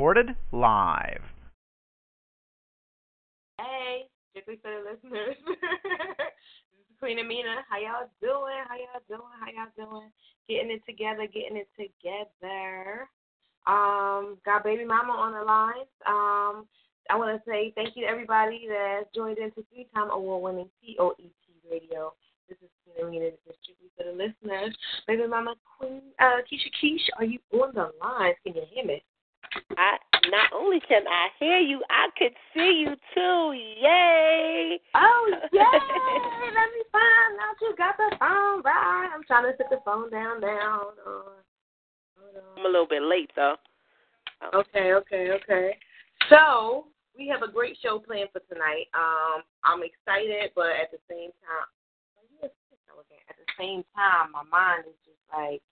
Recorded live. Hey, strictly for the listeners. this is Queen Amina. How y'all doing? How y'all doing? How y'all doing? Getting it together, getting it together. Um, got baby mama on the line. Um, I want to say thank you to everybody that's joined into three-time award-winning POET Radio. This is Queen Amina. This is strictly for the listeners. Baby mama Queen uh, Keisha Keish, are you on the line? Can you hear me? I not only can I hear you, I could see you too. Yay! Oh yay! Let me find out you got the phone right. I'm trying to set the phone down now. Hold on. I'm a little bit late though. Okay, okay, okay. So we have a great show planned for tonight. Um, I'm excited, but at the same time, at the same time, my mind is just like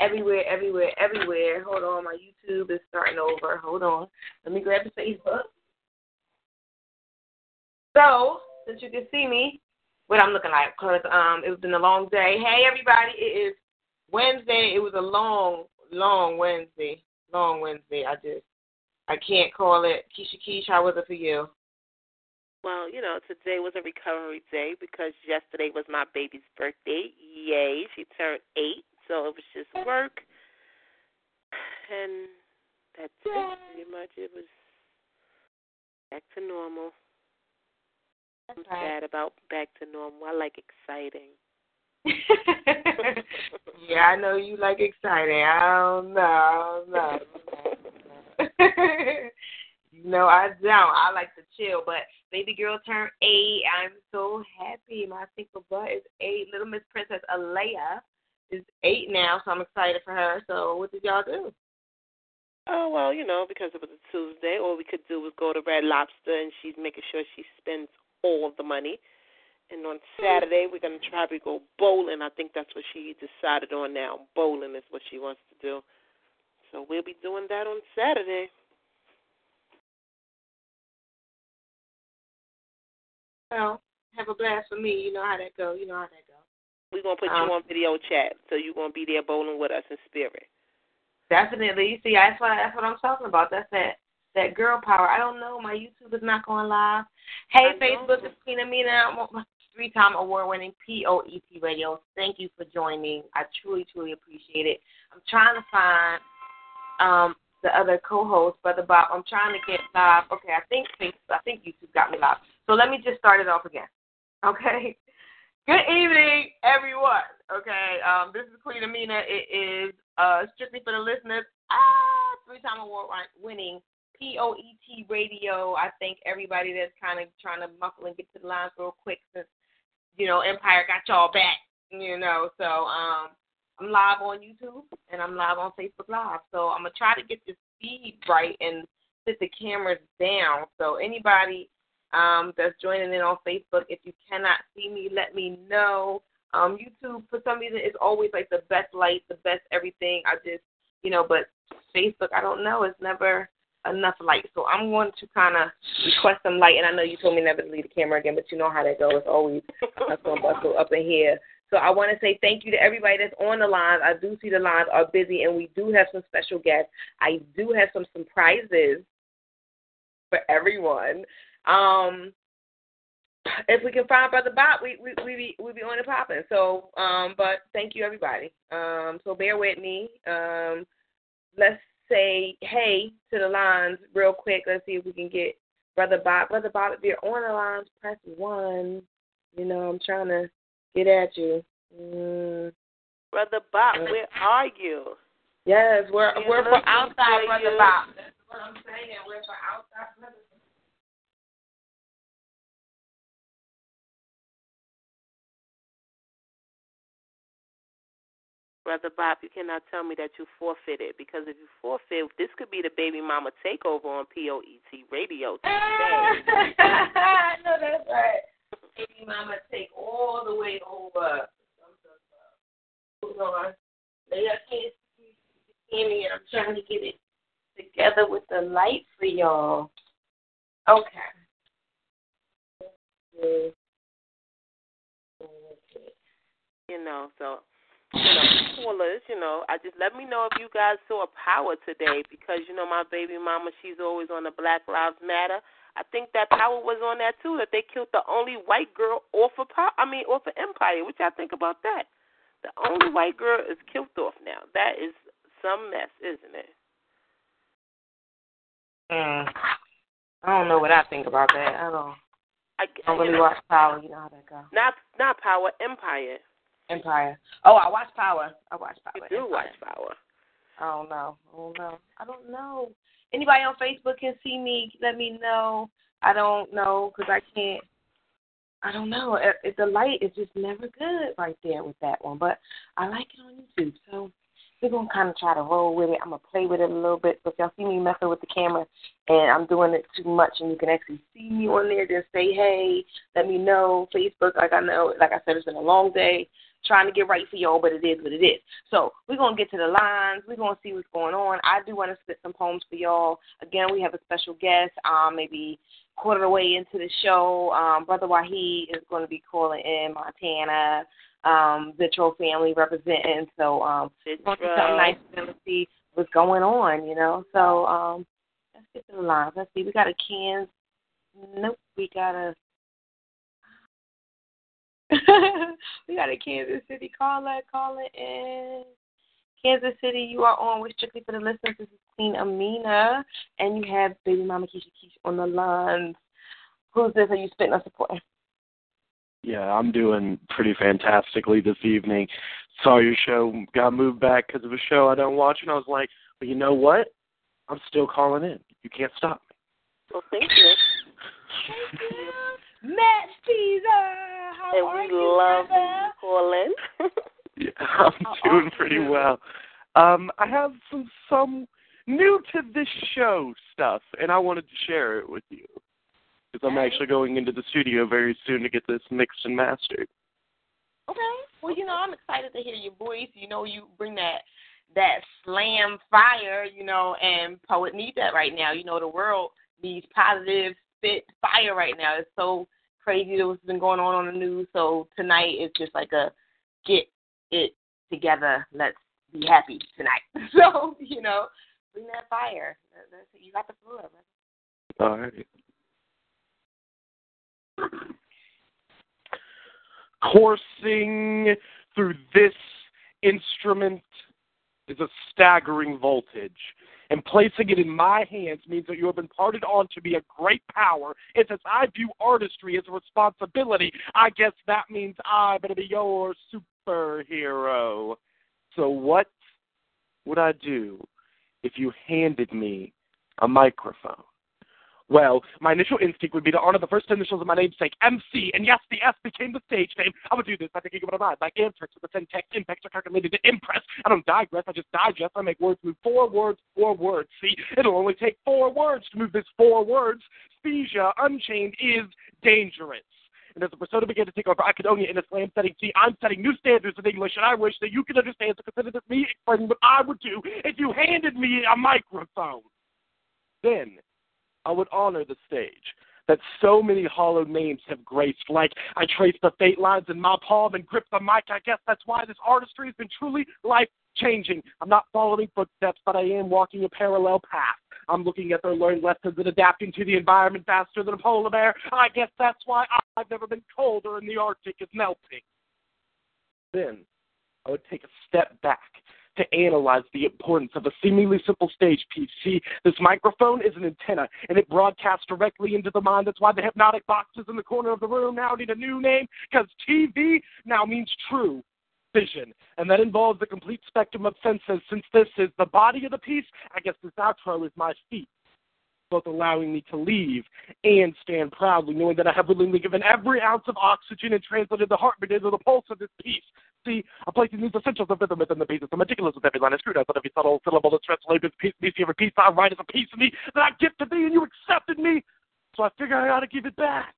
everywhere, everywhere, everywhere. Hold on, my YouTube is starting over. Hold on, let me grab the Facebook. So, since you can see me, what I'm looking like, because um, it's been a long day. Hey, everybody, it is Wednesday. It was a long, long Wednesday. Long Wednesday. I just, I can't call it. Keisha Keish, how was it for you? Well, you know, today was a recovery day because yesterday was my baby's birthday. Yay, she turned eight, so it was just work, and that's it. Pretty much, it was back to normal. I'm sad about back to normal. I like exciting. yeah, I know you like exciting. I don't know. I don't know. no, I don't. I like to chill, but baby girl turned eight. I'm so happy. My single butt is eight. Little Miss Princess Alea is eight now, so I'm excited for her. So, what did y'all do? Oh well, you know, because it was a Tuesday, all we could do was go to Red Lobster, and she's making sure she spends all of the money. And on hmm. Saturday, we're going to try to go bowling. I think that's what she decided on now. Bowling is what she wants to do. So we'll be doing that on Saturday. Well, have a blast for me. You know how that go. You know how that. We're gonna put Um, you on video chat, so you're gonna be there bowling with us in spirit. Definitely. You see, that's what that's what I'm talking about. That's that that girl power. I don't know. My YouTube is not going live. Hey, I know. Facebook, it's Queen Amina, three time award winning POET Radio. Thank you for joining. I truly, truly appreciate it. I'm trying to find um the other co-host, Brother Bob. I'm trying to get live. Okay, I think Facebook, I think YouTube got me live. So let me just start it off again. Okay. Good evening, everyone. Okay, um, this is Queen Amina. It is uh, strictly for the listeners. Ah, three-time award-winning POET Radio. I thank everybody that's kind of trying to muffle and get to the lines real quick since you know Empire got y'all back. You know, so um, I'm live on YouTube and I'm live on Facebook Live. So I'm gonna try to get the speed right and sit the cameras down. So anybody um, that's joining in on Facebook. If you cannot see me, let me know. Um, YouTube, for some reason, is always like the best light, the best everything. I just, you know, but Facebook, I don't know. It's never enough light. So I'm going to kind of request some light. And I know you told me never to leave the camera again, but you know how that goes. It's always hustle and bustle up in here. So I want to say thank you to everybody that's on the lines. I do see the lines are busy, and we do have some special guests. I do have some surprises for everyone. Um, if we can find Brother Bob, we we we be we be on it popping. So, um, but thank you everybody. Um, so bear with me. Um, let's say hey to the lines real quick. Let's see if we can get Brother Bob. Brother Bob, if you're on the lines, press one. You know, I'm trying to get at you. Mm. Brother Bob, where are you? Yes, we're We're we're for outside, Brother you. Bob. That's what I'm saying. We're for outside, Brother Brother Bob, you cannot tell me that you forfeited because if you forfeit, this could be the baby mama takeover on POET radio today. no, that's right. Baby mama take all the way over. Hold on. I can't see me. And I'm trying to get it together with the light for y'all. Okay. You know, so you know, callers, you know, I just let me know if you guys saw Power today because you know my baby mama, she's always on the Black Lives Matter. I think that Power was on that too. That they killed the only white girl off of power. I mean, off of Empire. What y'all think about that? The only white girl is killed off now. That is some mess, isn't it? Mm. I don't know what I think about that. I don't. I, I don't really know, watch Power. You know how that goes. Not not Power, Empire. Empire. Oh, I watch Power. I watch Power. You do Empire. watch Power. I don't know. I don't know. I don't know. Anybody on Facebook can see me. Let me know. I don't know because I can't. I don't know. It, it, the light is just never good right there with that one, but I like it on YouTube. So we're gonna kind of try to roll with it. I'm gonna play with it a little bit. So if y'all see me messing with the camera and I'm doing it too much, and you can actually see me on there, just say hey. Let me know. Facebook, like I know, like I said, it's been a long day trying to get right for y'all, but it is what it is. So we're gonna get to the lines. We're gonna see what's going on. I do want to spit some poems for y'all. Again, we have a special guest. Um, maybe quarter of the way into the show, um, Brother Wahid is going to be calling in Montana. Um, Zitro family representing. So um, we're gonna do something nice for them to see what's going on. You know. So um, let's get to the lines. Let's see. We got a Kansas. Nope. We got a we got a Kansas City caller calling in. Kansas City, you are on with Strictly for the Listeners. This is Queen Amina, and you have Baby Mama Keisha Keisha on the lines. Who's this? Are you spitting or supporting? Yeah, I'm doing pretty fantastically this evening. Saw your show, got moved back because of a show I don't watch, and I was like, well, you know what? I'm still calling in. You can't stop me. Well, thank you. Thank you. Matt Spezia, how and are we you, love brother? you calling. Yeah, I'm How doing pretty you? well. Um, I have some some new to this show stuff, and I wanted to share it with you because I'm actually going into the studio very soon to get this mixed and mastered. Okay. Well, you know, I'm excited to hear your voice. You know, you bring that that slam fire, you know, and poet needs that right now. You know, the world needs positive spit fire right now. It's so crazy what's been going on on the news. So tonight is just like a get it together. Let's be happy tonight. So you know, bring that fire. That- That's, you got the floor. All right. Coursing through this instrument is a staggering voltage, and placing it in my hands means that you have imparted onto me a great power. And since I view artistry as a responsibility, I guess that means I better be your superhero. So, what would I do if you handed me a microphone? Well, my initial instinct would be to honor the first initials of my namesake, MC, and yes, the S became the stage name. I would do this by thinking of it mind, like Amtrex with the syntax impacts are calculated to impress. I don't digress, I just digest. I make words move four words, four words. See, it'll only take four words to move this four words. Spezia, Unchained, is dangerous. And as the persona began to take over Icononia in a slam setting, see, I'm setting new standards in English, and I wish that you could understand to consider this me explaining what I would do if you handed me a microphone. Then I would honor the stage that so many hollow names have graced. Like I trace the fate lines in my palm and grip the mic. I guess that's why this artistry has been truly life changing. I'm not following footsteps, but I am walking a parallel path. I'm looking at their learned lessons and adapting to the environment faster than a polar bear. I guess that's why I've never been colder and the Arctic is melting. Then I would take a step back to analyze the importance of a seemingly simple stage piece. See, this microphone is an antenna, and it broadcasts directly into the mind. That's why the hypnotic boxes in the corner of the room now need a new name, because TV now means true vision, and that involves the complete spectrum of senses. Since this is the body of the piece, I guess this outro is my feet, both allowing me to leave and stand proudly, knowing that I have willingly given every ounce of oxygen and translated the heartbeat into the pulse of this piece. See, a place needs essentials of rhythm within the pieces. The meticulous with every line is scrutinized, but every subtle syllable is translated piece, piece, every piece I write is a piece of me that I give to thee, and you accepted me. So I figure I ought to give it back.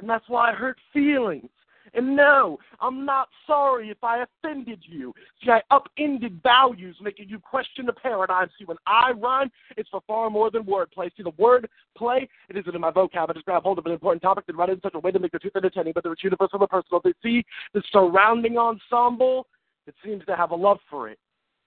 And that's why I hurt feelings. And no, I'm not sorry if I offended you. See, I upended values, making you question the paradigm. See, when I rhyme, it's for far more than wordplay. See, the word play, it isn't in my vocab. I just grab hold of an important topic and write it in such a way to make the truth entertaining, but it's universal and personal. They see the surrounding ensemble, it seems to have a love for it.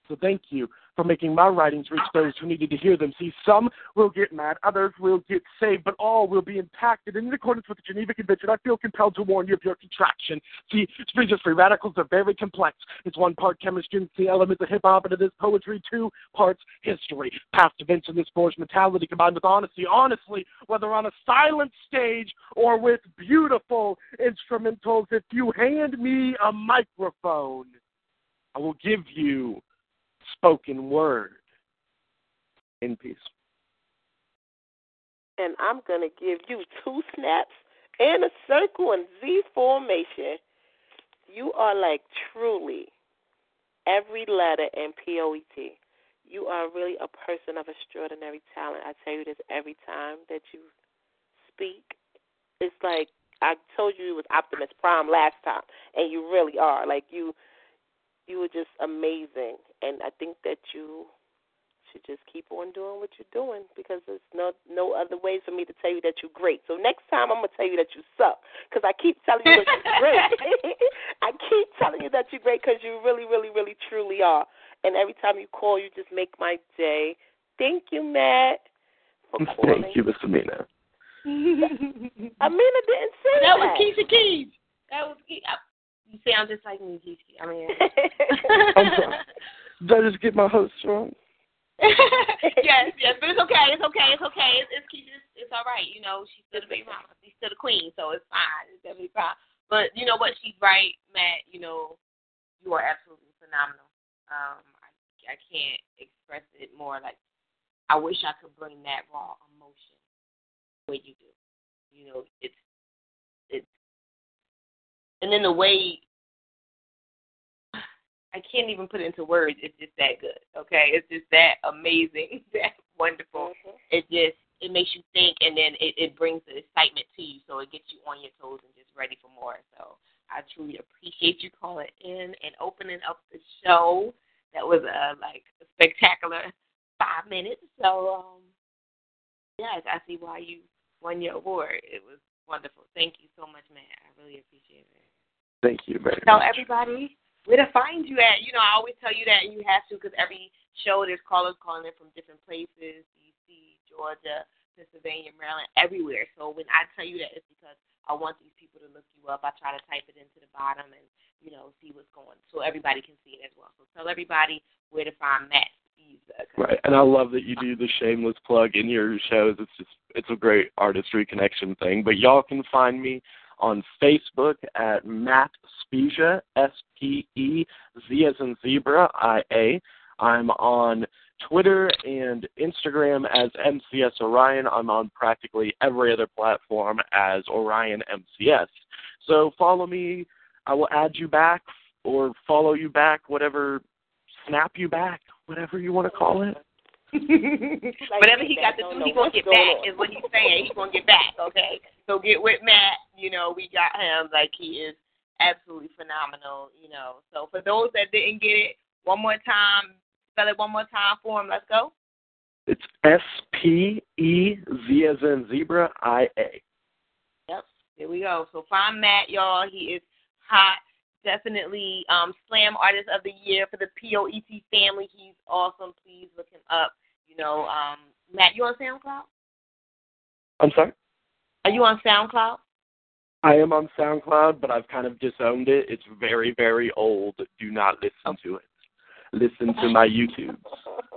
So thank you for making my writings reach those who needed to hear them. See, some will get mad, others will get saved, but all will be impacted. And in accordance with the Geneva Convention, I feel compelled to warn you of your contraction. See, spiritual free radicals are very complex. It's one part chemistry and the elements of hip hop, and it is poetry, two parts history. Past events and this forged mentality combined with honesty. Honestly, whether on a silent stage or with beautiful instrumentals, if you hand me a microphone, I will give you spoken word in peace. And I'm going to give you two snaps and a circle in Z formation. You are like truly every letter in POET. You are really a person of extraordinary talent. I tell you this every time that you speak. It's like I told you it was Optimus Prime last time, and you really are. Like you you were just amazing, and I think that you should just keep on doing what you're doing because there's no no other way for me to tell you that you're great. So next time I'm gonna tell you that you suck because I keep telling you that you're great. I keep telling you that you're great because you really, really, really, truly are. And every time you call, you just make my day. Thank you, Matt. For Thank you, Miss Amina. Amina didn't say that. That was Keisha Keys. That was you sound just like me, Gigi. I mean, I'm sorry. Did I just get my host wrong? yes, yes, but it's okay. It's okay. It's okay. It's it's, it's, it's all right. You know, she's still the big mama. She's still the queen, so it's fine. It's definitely fine. But you know what? She's right, Matt. You know, you are absolutely phenomenal. Um, I, I can't express it more. Like, I wish I could bring that raw emotion the way you do. You know, it's and then the way I can't even put it into words. It's just that good. Okay, it's just that amazing, that wonderful. Mm-hmm. It just it makes you think, and then it, it brings the excitement to you, so it gets you on your toes and just ready for more. So I truly appreciate you calling in and opening up the show. That was a like a spectacular five minutes. So um, yes, I see why you won your award. It was wonderful. Thank you so much, man. I really appreciate it. Thank you very Tell much. everybody where to find you at. You know, I always tell you that, and you have to because every show there's callers calling in from different places, D.C., Georgia, Pennsylvania, Maryland, everywhere. So when I tell you that, it's because I want these people to look you up. I try to type it into the bottom and you know see what's going, so everybody can see it as well. So tell everybody where to find Matt. Right, and I love that you do the shameless plug in your shows. It's just it's a great artistry connection thing. But y'all can find me on Facebook at Matt Spezia, S P E Z as in zebra, I A. I'm on Twitter and Instagram as MCS Orion. I'm on practically every other platform as Orion MCS. So follow me. I will add you back or follow you back, whatever, snap you back, whatever you want to call it. Whatever he got to do, he gonna get back. Is what he's saying. He's gonna get back. Okay. So get with Matt. You know, we got him. Like he is absolutely phenomenal. You know. So for those that didn't get it, one more time, spell it one more time for him. Let's go. It's S P E Z as in zebra I A. Yep. There we go. So find Matt, y'all. He is hot. Definitely um, Slam Artist of the Year for the POET family. He's awesome. Please look him up. You know, um, Matt, you on SoundCloud? I'm sorry? Are you on SoundCloud? I am on SoundCloud, but I've kind of disowned it. It's very, very old. Do not listen to it. Listen to my YouTube.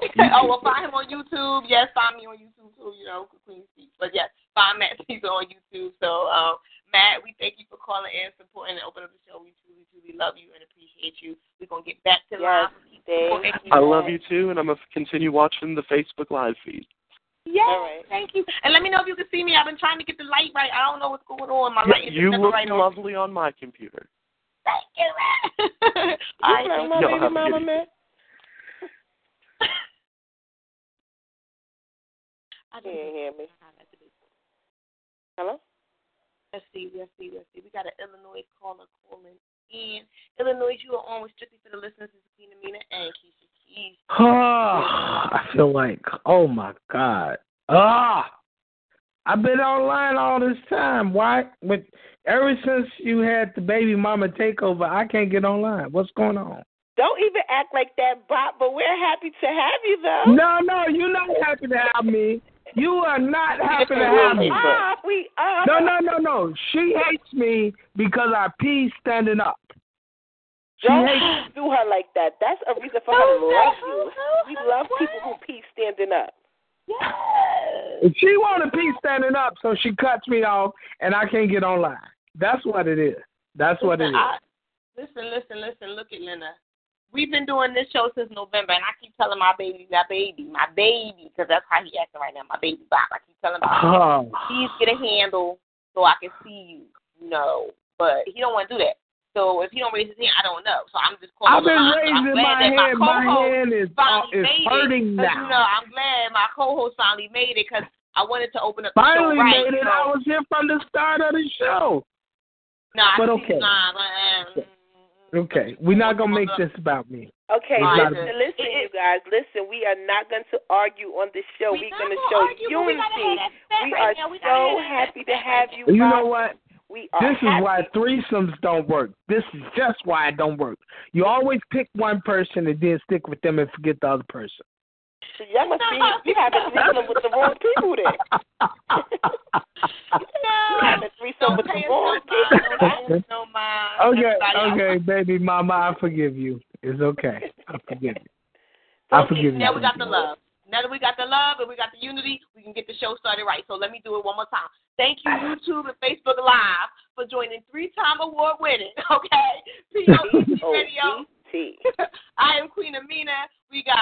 YouTube. oh, well, find him on YouTube. Yes, find me on YouTube too, you know, Queen Speaks. But yes, find Matt Spezia on YouTube. So, um, Matt, we thank you for calling in, supporting, and opening up the show. We truly, truly love you and appreciate you. We're going to get back to yes, live. I love you too, and I'm going to continue watching the Facebook Live feed. Yes, right. thank you. And let me know if you can see me. I've been trying to get the light right. I don't know what's going on. My light is you never look right lovely on my computer. Thank you, man. All right, You thank my you. Y'all baby have a mama, good man. I He ain't hear me. Hello? Let's see, let's see, let's see. We got an Illinois caller calling in. Illinois, you are on with strictly for the listeners. This is Tina Mina and Keisha Keys. Ah, I feel like, oh my God. Ah, I've been online all this time. Why? But ever since you had the baby mama takeover, I can't get online. What's going on? Don't even act like that, Bob, but we're happy to have you, though. No, no, you're not happy to have me. You are not happy to have me. are. Ah, we are. No, no, no, no. She hates me because I pee standing up. She Don't hates. do her like that. That's a reason for her to love you. We love people who pee standing up. If she want to pee standing up, so she cuts me off, and I can't get online. That's what it is. That's what it is. Listen. I, listen, listen, listen. Look at Linda. We've been doing this show since November, and I keep telling my baby, my baby, my baby, because that's how he acting right now, my baby Bob. I keep telling him, Oh. please get a handle so I can see you. No, but he don't want to do that. So if he don't raise his hand, I don't know. So I'm just calling I've been him raising my hand. My co-host hand is uh, finally is hurting it. now. You know, I'm glad my co-host finally made it because I wanted to open up the show right. made it. so, I was here from the start of the show. No, I But okay. But, um, Okay, we're not gonna make this about me. Okay, listen, a- listen, It- you guys. Listen, we are not going to argue on this show. we We're going to gonna show argue, but we gotta have unity. that respect We right are. We so happy to have right you. You know what? We are This is happy. why threesomes don't work. This is just why it don't work. You always pick one person and then stick with them and forget the other person. So y'all must be you have a threesome with the wrong people then. You have a threesome with the wrong people. No mind. Okay, okay, baby mama, I forgive you. It's okay. I forgive you. I forgive you. Now we got the love. Now that we got the love and we got the unity, we can get the show started right. So let me do it one more time. Thank you, YouTube and Facebook Live, for joining three-time award winning, okay? POET Radio. T. I am Queen Amina. We got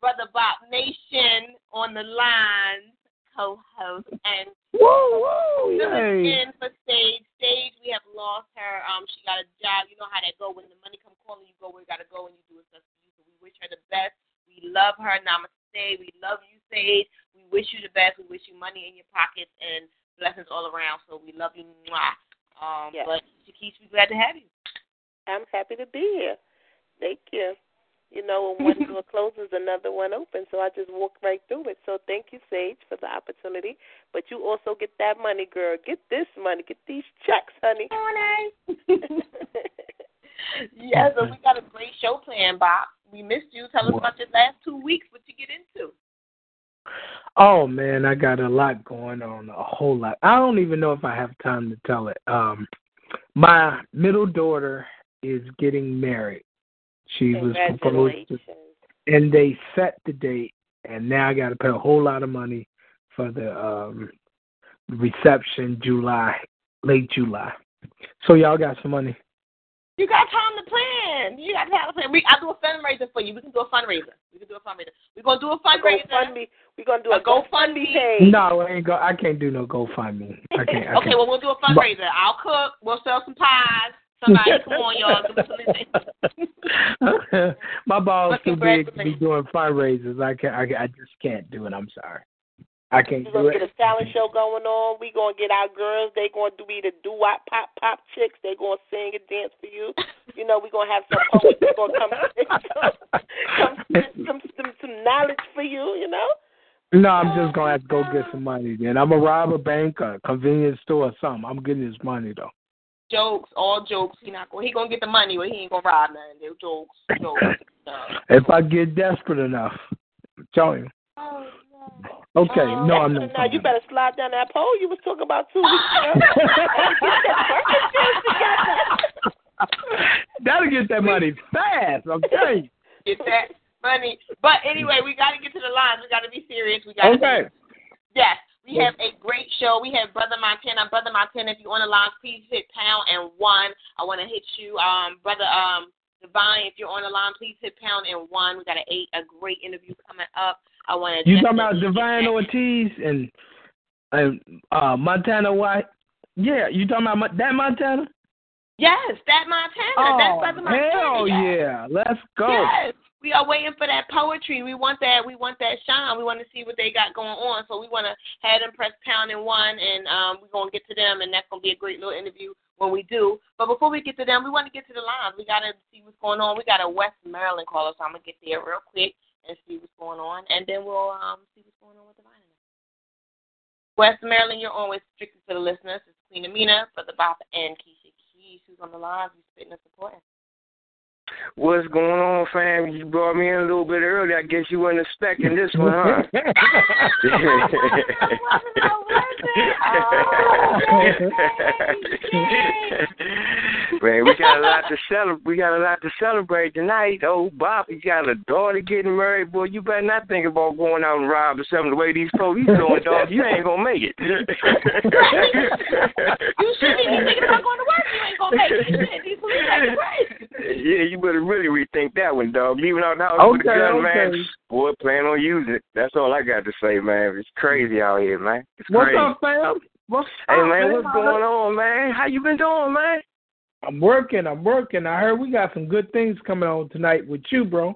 Brother Bob Nation on the line, co-host, and Woo, woo, Phyllis yay. for stage. Stage, we have lost her. Um, she got a job. You know how that go when the money come calling. You go where you gotta go, and you do what's best for you. So we wish her the best. We love her. Namaste. We love you, Sage. We wish you the best. We wish you money in your pockets and blessings all around. So we love you. Mwah. Um, Yes. but Shakisha, we glad to have you. I'm happy to be here. Thank you. You know, when one door closes, another one opens. So I just walk right through it. So thank you, Sage, for the opportunity. But you also get that money, girl. Get this money. Get these checks, honey. yes, and we got a great show planned, Bob. We missed you. Tell us about your last two weeks. What you get into? Oh man, I got a lot going on, a whole lot. I don't even know if I have time to tell it. Um, my middle daughter is getting married. She was proposed, to, and they set the date, and now I got to pay a whole lot of money for the um reception, July, late July. So y'all got some money. You got time to plan. You got time to plan. We, I do a fundraiser for you. We can do a fundraiser. We can do a fundraiser. We're gonna do a fundraiser. GoFundMe. We're gonna do a, A GoFundMe. GoFundMe page. No, I ain't go. I can't do no GoFundMe. I can't. I Okay, can't. well we'll do a fundraiser. I'll cook. We'll sell some pies. Somebody, come on, y'all. Give us some My ball's too big to be doing fundraisers. I can I, I just can't do it. I'm sorry. I can't do it. We're gonna get a talent show going on. We're gonna get our girls. They're gonna do either do wop pop pop chicks. They're gonna sing and dance for you. You know, we're gonna have some poets. They're gonna come come spit some, some some knowledge for you. You know. No, I'm just gonna have to go get some money. Then I'm gonna rob a bank, a convenience store, or something. I'm getting this money though. Jokes, all jokes. He not going. He gonna get the money, but he ain't gonna rob nothing. They're jokes, jokes. If I get desperate enough, I'm telling oh, you. Okay, no, oh, I'm not. Now you better slide down that pole you was talking about two weeks ago. That'll get that money fast. I'm telling you. Get that money. But anyway, we got to get to the lines. We got to be serious. We got to. Okay. Yes, we have a great show. We have Brother Montana. Brother Montana, if you're on the line, please hit pound and one. I want to hit you, um, Brother um, Divine. If you're on the line, please hit pound and one. We got a eight, a great interview coming up. I want to. You talking about Divine Ortiz and and uh, Montana White? Yeah, you talking about that Montana? Yes, that Montana. Oh, That's Brother Montana. hell yeah! Let's go. Yes. We are waiting for that poetry. We want that. We want that shine. We want to see what they got going on. So we want to have them press pound in one, and um, we're gonna get to them, and that's gonna be a great little interview when we do. But before we get to them, we want to get to the lines. We gotta see what's going on. We got a West Maryland caller, so I'm gonna get there real quick and see what's going on, and then we'll um see what's going on with the Vine. West Maryland, you're on with strictly for the listeners. It's Queen Amina for the Bop and Keisha Keys, who's on the line. Who's spitting and supporting. What's going on, fam? You brought me in a little bit early. I guess you weren't expecting this one, huh? Man, we got a lot to celebrate. We got a lot to celebrate tonight. Oh, Bob, you got a daughter getting married. Boy, you better not think about going out and robbing something the way these police doing, dog. You ain't gonna make it. you shouldn't even thinking about going to work. You ain't gonna make it. These police acting crazy. yeah, you better really rethink that one, dog. Leaving out the house with a gun, okay. man. Boy, plan on using it. That's all I got to say, man. It's crazy out here, man. It's What's crazy. up, fam? What's Hey, up, man, what's going on, man? How you been doing, man? I'm working. I'm working. I heard we got some good things coming on tonight with you, bro.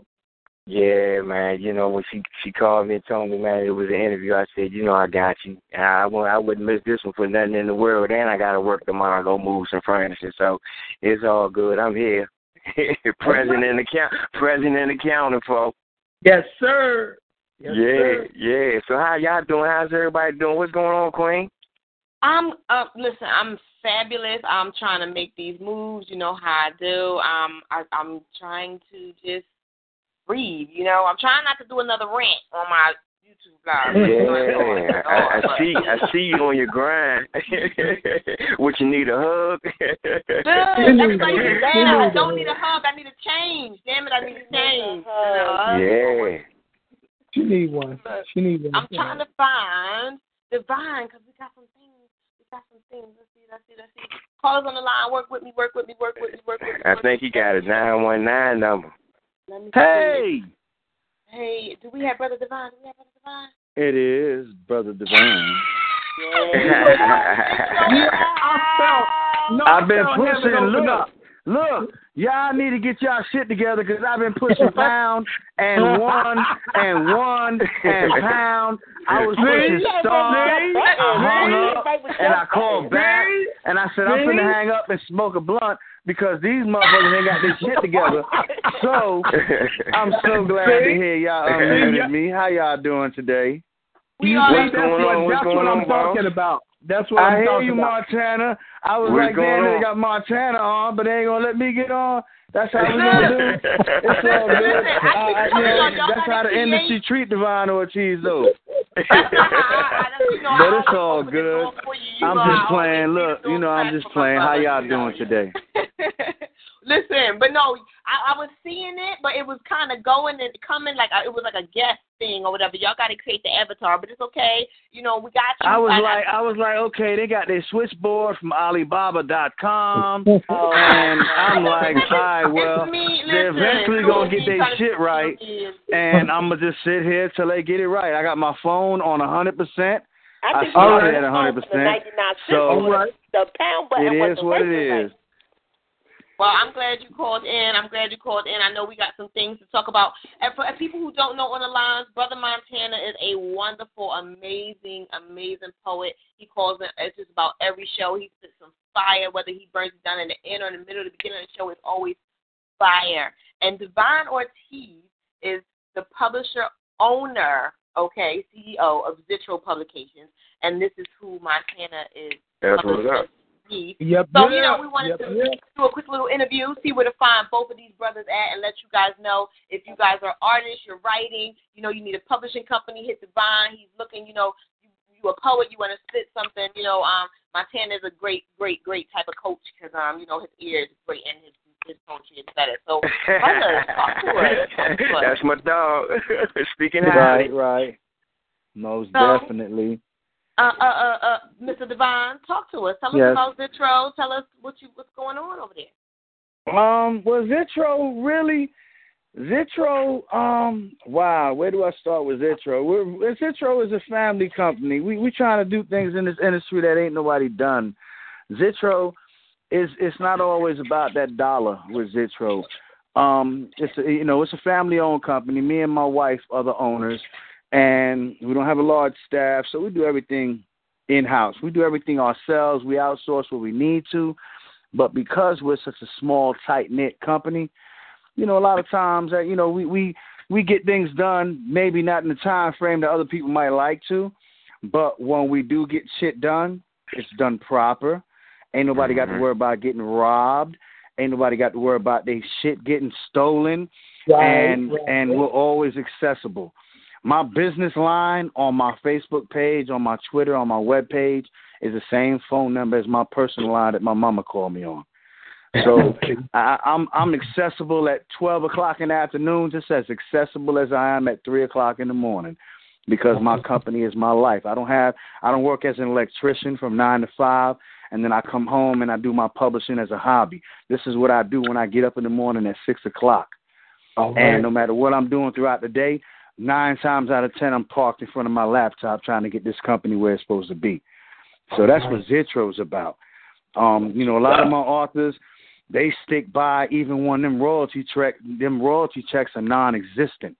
Yeah, man. You know when she she called me and told me, man, it was an interview. I said, you know, I got you. And I won't- I wouldn't miss this one for nothing in the world. And I got to work tomorrow. Go move some furniture. So it's all good. I'm here, present and account, present and accounting for. Yes, sir. Yes, yeah, sir. yeah. So how y'all doing? How's everybody doing? What's going on, Queen? I'm uh listen, I'm fabulous. I'm trying to make these moves, you know how I do. Um I I'm trying to just breathe, you know. I'm trying not to do another rant on my YouTube blog. You know, it's going, Yeah, I, I see. I see you on your grind. what you need a hug? Good. Everybody You says, need damn, I a don't need a hug, I need a change. Damn it, I need a change. You know, yeah. She need one. She need one. I'm trying to find Divine because we got some things. We got some things. Let's see, let's see, let's see. Callers on the line. Work with me. Work with me. Work with me. Work with me. I think with he got a nine one nine number. Let me see. Hey, Hey, do we have Brother Divine? Do we have Brother Divine? it is Brother Divine. I felt. No, I've been felt pushing. Look, up. look, y'all need to get y'all shit together because I've been pushing pound and one and one and pound. I was pushing star. I hung up and I called back and I said I'm gonna hang up and smoke a blunt because these motherfuckers ain't got their shit together. So I'm so glad to hear y'all unmuted me. How y'all doing today? We You are. see, What's that's going what, that's what I'm on, boss? talking about. That's what I I'm hear talking you, about. Montana. I was What's like, damn, they got Montana on, but they ain't gonna let me get on. That's how we gonna do. It's all good. Uh, think you you know, know, y'all that's how the industry treat Divine Ortiz, though. That's not how I, I, you know, But it's all good. door for you. You I'm just playing. Look, you know, I'm just playing. How y'all doing today? Listen, but no, I, I was seeing it, but it was kind of going and coming like it was like a guest thing or whatever. Y'all got to create the avatar, but it's okay. You know, we got you. I was I- like, I was like, okay, they got their switchboard from Alibaba.com, and I'm like, all right, well, It's they're listen, eventually gonna get their shit right, and I'm gonna just sit here till they get it right. I got my phone on a hundred percent. I think started you at got 100%, the 99 cents so- the pound button It was is what it working is. Well, I'm glad you called in. I'm glad you called in. I know we got some things to talk about. And for people who don't know on the lines, Brother Montana is a wonderful, amazing, amazing poet. He calls it it's just about every show. He spits some fire, whether he burns it down in the end or in the middle, the beginning of the show is always fire. And Divine Ortiz is the publisher owner, okay, CEO of Zitro Publications, and this is who Montana is. That's what's up. He Yep. so, yeah, you know, we wanted yep, to yeah. do a quick little interview, see where to find both of these brothers at, and let you guys know if you guys are artists, you're writing, you know, you need a publishing company, hit Divine. He's looking, you know, you, you a poet, you want to spit something, you know, um, Montana is a great, great, great type of coach because, um, you know, his ear is great and his his poetry is better. So, brothers, talk to us. Talk to us. That's my dog. Speaking highly. Right, right. Most So- definitely. Uh, uh, uh, uh, Mr. Divine, talk to us. Tell us Yes. about Zitro. Tell us what you what's going on over there. Um, well, Zitro really, Zitro. Um, wow, where do I start with Zitro? We're, Zitro is a family company. We we trying to do things in this industry that ain't nobody done. Zitro it's it's not always about that dollar with Zitro. Um, it's a, you know it's a family owned company. Me and my wife are the owners, and we don't have a large staff, so we do everything in house. We do everything ourselves. We outsource what we need to, but because we're such a small, tight knit company, you know, a lot of times that you know we we we get things done, maybe not in the time frame that other people might like to, but when we do get shit done, it's done proper. Ain't nobody got to Mm-hmm. worry about getting robbed. Ain't nobody got to worry about their shit getting stolen. Right, and right. and we're always accessible. My business line on my Facebook page, on my Twitter, on my web page is the same phone number as my personal line that my mama called me on. So I, I'm I'm accessible at twelve o'clock in the afternoon, just as accessible as I am at three o'clock in the morning, because my company is my life. I don't have I don't work as an electrician from nine to five, and then I come home and I do my publishing as a hobby. This is what I do when I get up in the morning at six o'clock. Right. And no matter what I'm doing throughout the day, nine times out of ten I'm parked in front of my laptop trying to get this company where it's supposed to be. So that's what Zitro's about. Um, you know, a lot of my authors, they stick by even when them royalty check them royalty checks are non existent.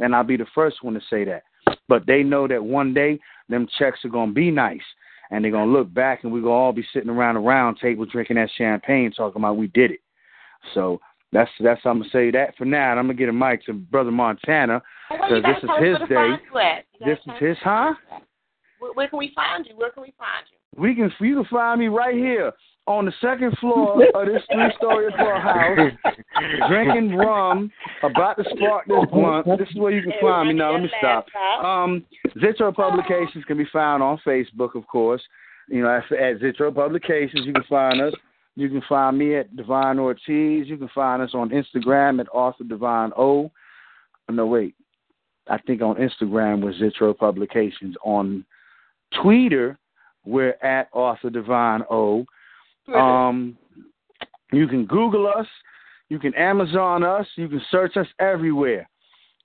And I'll be the first one to say that. But they know that one day them checks are gonna be nice and they're gonna look back and we're gonna all be sitting around a round table drinking that champagne talking about we did it. So that's that's I'm gonna say that for now. And I'm gonna get a mic to Brother Montana because this is his day. find you at. You gotta This is his huh? Where, where can we find you? Where can we find you? We can you can find me right here on the second floor of this three story house, drinking rum, about to spark this blunt. This is where you can find me. Now let me stop. Um, Zitro Publications can be found on Facebook, of course. You know, at, at Zitro Publications, you can find us. You can find me at Divine Ortiz. You can find us on Instagram at Author Divine O. No, wait. I think on Instagram was Zitro Publications. On Twitter, we're at Author Divine O. Um, you can Google us. You can Amazon us. You can search us everywhere.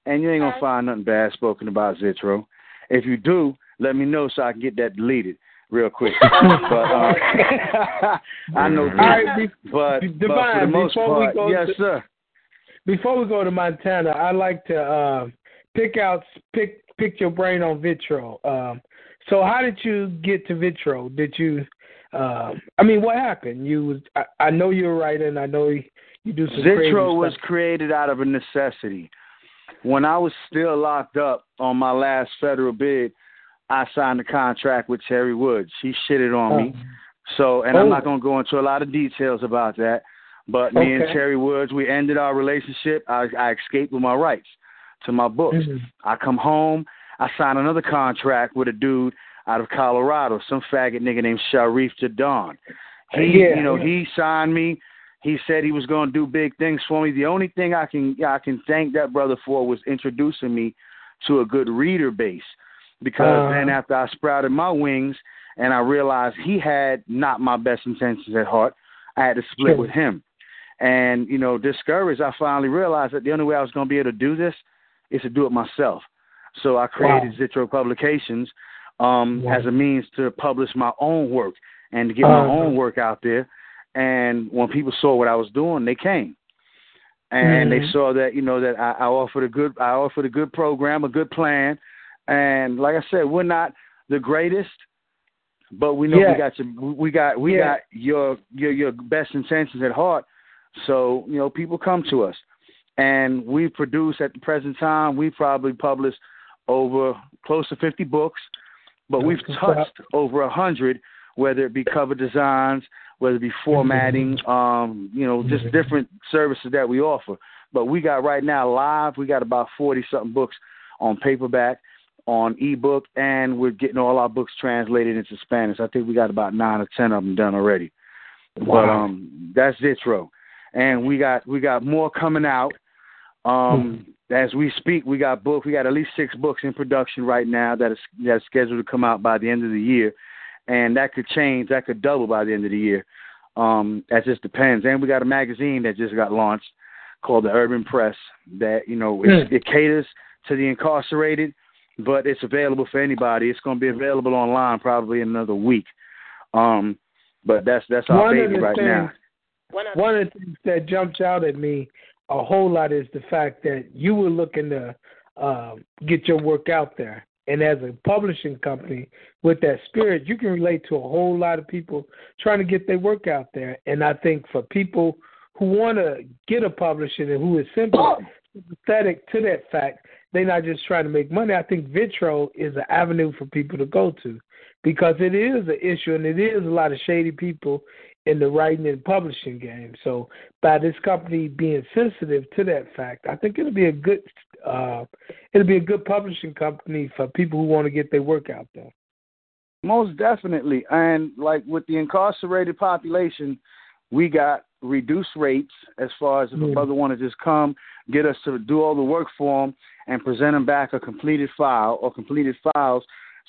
And you ain't going to find nothing bad spoken about Zitro. If you do, let me know so I can get that deleted real quick. but uh, I know All right, this, be- but, be- but for the most before we part, go yes, to- sir. Before we go to Montana, I like to uh, pick out pick pick your brain on Zitro. Um, so how did you get to Zitro? Did you? Um, I mean, what happened? You was I, I know you're a writer, and I know you, you do some crazy was stuff. created out of a necessity. When I was still locked up on my last federal bid, I signed a contract with Terry Woods. He shitted on me. So, and I'm Oh. not going to go into a lot of details about that. But me and Okay. Terry Woods, we ended our relationship. I, I escaped with my rights to my books. Mhm. I come home. I sign another contract with a dude out of Colorado, some faggot nigga named Sharif Jadon. He, Yeah, you know, yeah. he signed me. He said he was going to do big things for me. The only thing I can I can thank that brother for was introducing me to a good reader base. Because Uh. then after I sprouted my wings and I realized he had not my best intentions at heart, I had to split Sure. with him. And, you know, discouraged, I finally realized that the only way I was going to be able to do this is to do it myself. So I created Zitro Publications um, Wow. as a means to publish my own work and to get my Uh-huh. own work out there. And when people saw what I was doing, they came, and they Mhm. saw that you know that I, I offered a good I offered a good program, a good plan, and like I said, we're not the greatest, but we know Yeah. we got your we got we Yeah. got your your your best intentions at heart. So you know people come to us, and we produce at the present time we probably published over close to fifty books, but we've touched over a hundred, whether it be cover designs, whether it be formatting, um, you know, just different services that we offer. But we got right now live, we got about forty something books on paperback, on ebook, and we're getting all our books translated into Spanish. I think we got about nine or ten of them done already. But Wow. um, that's Zitro, and we got we got more coming out. Um, as we speak, we got book. We got at least six books in production right now that is that's scheduled to come out by the end of the year, and that could change. That could double by the end of the year. Um, that just depends. And we got a magazine that just got launched called the Urban Press. That you know it's, it caters to the incarcerated, but it's available for anybody. It's going to be available online probably in another week. Um, But that's that's our one baby right things, now. One of One of the things that jumps out at me a whole lot is the fact that you were looking to uh, get your work out there. And as a publishing company with that spirit, you can relate to a whole lot of people trying to get their work out there. And I think for people who want to get a publishing and who is sympathetic to that fact, they're not just trying to make money. I think Zitro is an avenue for people to go to because it is an issue and it is a lot of shady people in the writing and publishing game. So by this company being sensitive to that fact, I think it'll be a good uh, it'll be a good publishing company for people who want to get their work out there. Most definitely. And like with the incarcerated population, we got reduced rates as far as if a Mm. brother want to just come, get us to do all the work for him, and present him back a completed file or completed files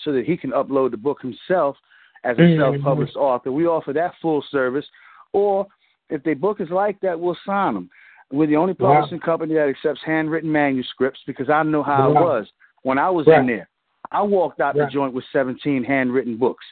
so that he can upload the book himself as a Mhm. self-published author. We offer that full service. Or if the book is like that, we'll sign them. We're the only Wow. publishing company that accepts handwritten manuscripts because I know how it was when I was Right. in there. I walked out Right. the joint with 17 handwritten books.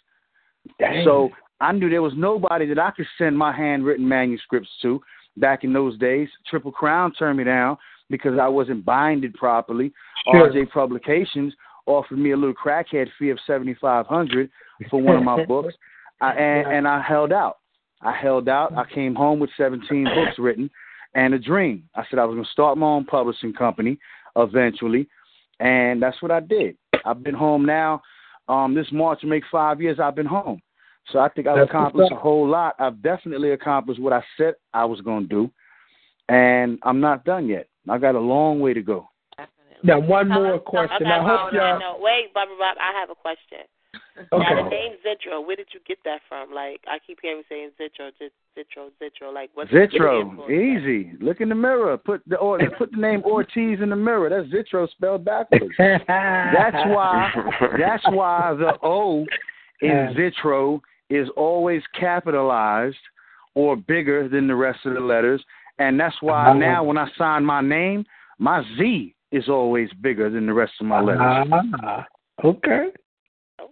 Dang. So I knew there was nobody that I could send my handwritten manuscripts to back in those days. Triple Crown turned me down because I wasn't binded properly. Sure. RJ Publications offered me a little crackhead fee of seventy five hundred for one of my books, I, and, and I held out. I held out. I came home with seventeen books written and a dream. I said I was going to start my own publishing company eventually, and that's what I did. I've been home now. Um, this March will make five years I've been home. So I think I've That's accomplished a whole lot. I've definitely accomplished what I said I was going to do, and I'm not done yet. I got a long way to go. Definitely. now one Tell more us- question. Okay, I hope y'all. No, wait, Barbara Bob, I have a question. Now the name Zitro, where did you get that from? Like I keep hearing you saying Zitro, Zitro, Zitro. Like what's what's Zitro, influence? easy. Look in the mirror. Put the or, put the name Ortiz in the mirror. That's Zitro spelled backwards. That's why. That's why the O in Yeah. Zitro is always capitalized or bigger than the rest of the letters, and that's why Uh-huh. now when I sign my name, my Z is always bigger than the rest of my letters. Ah, okay. Okay.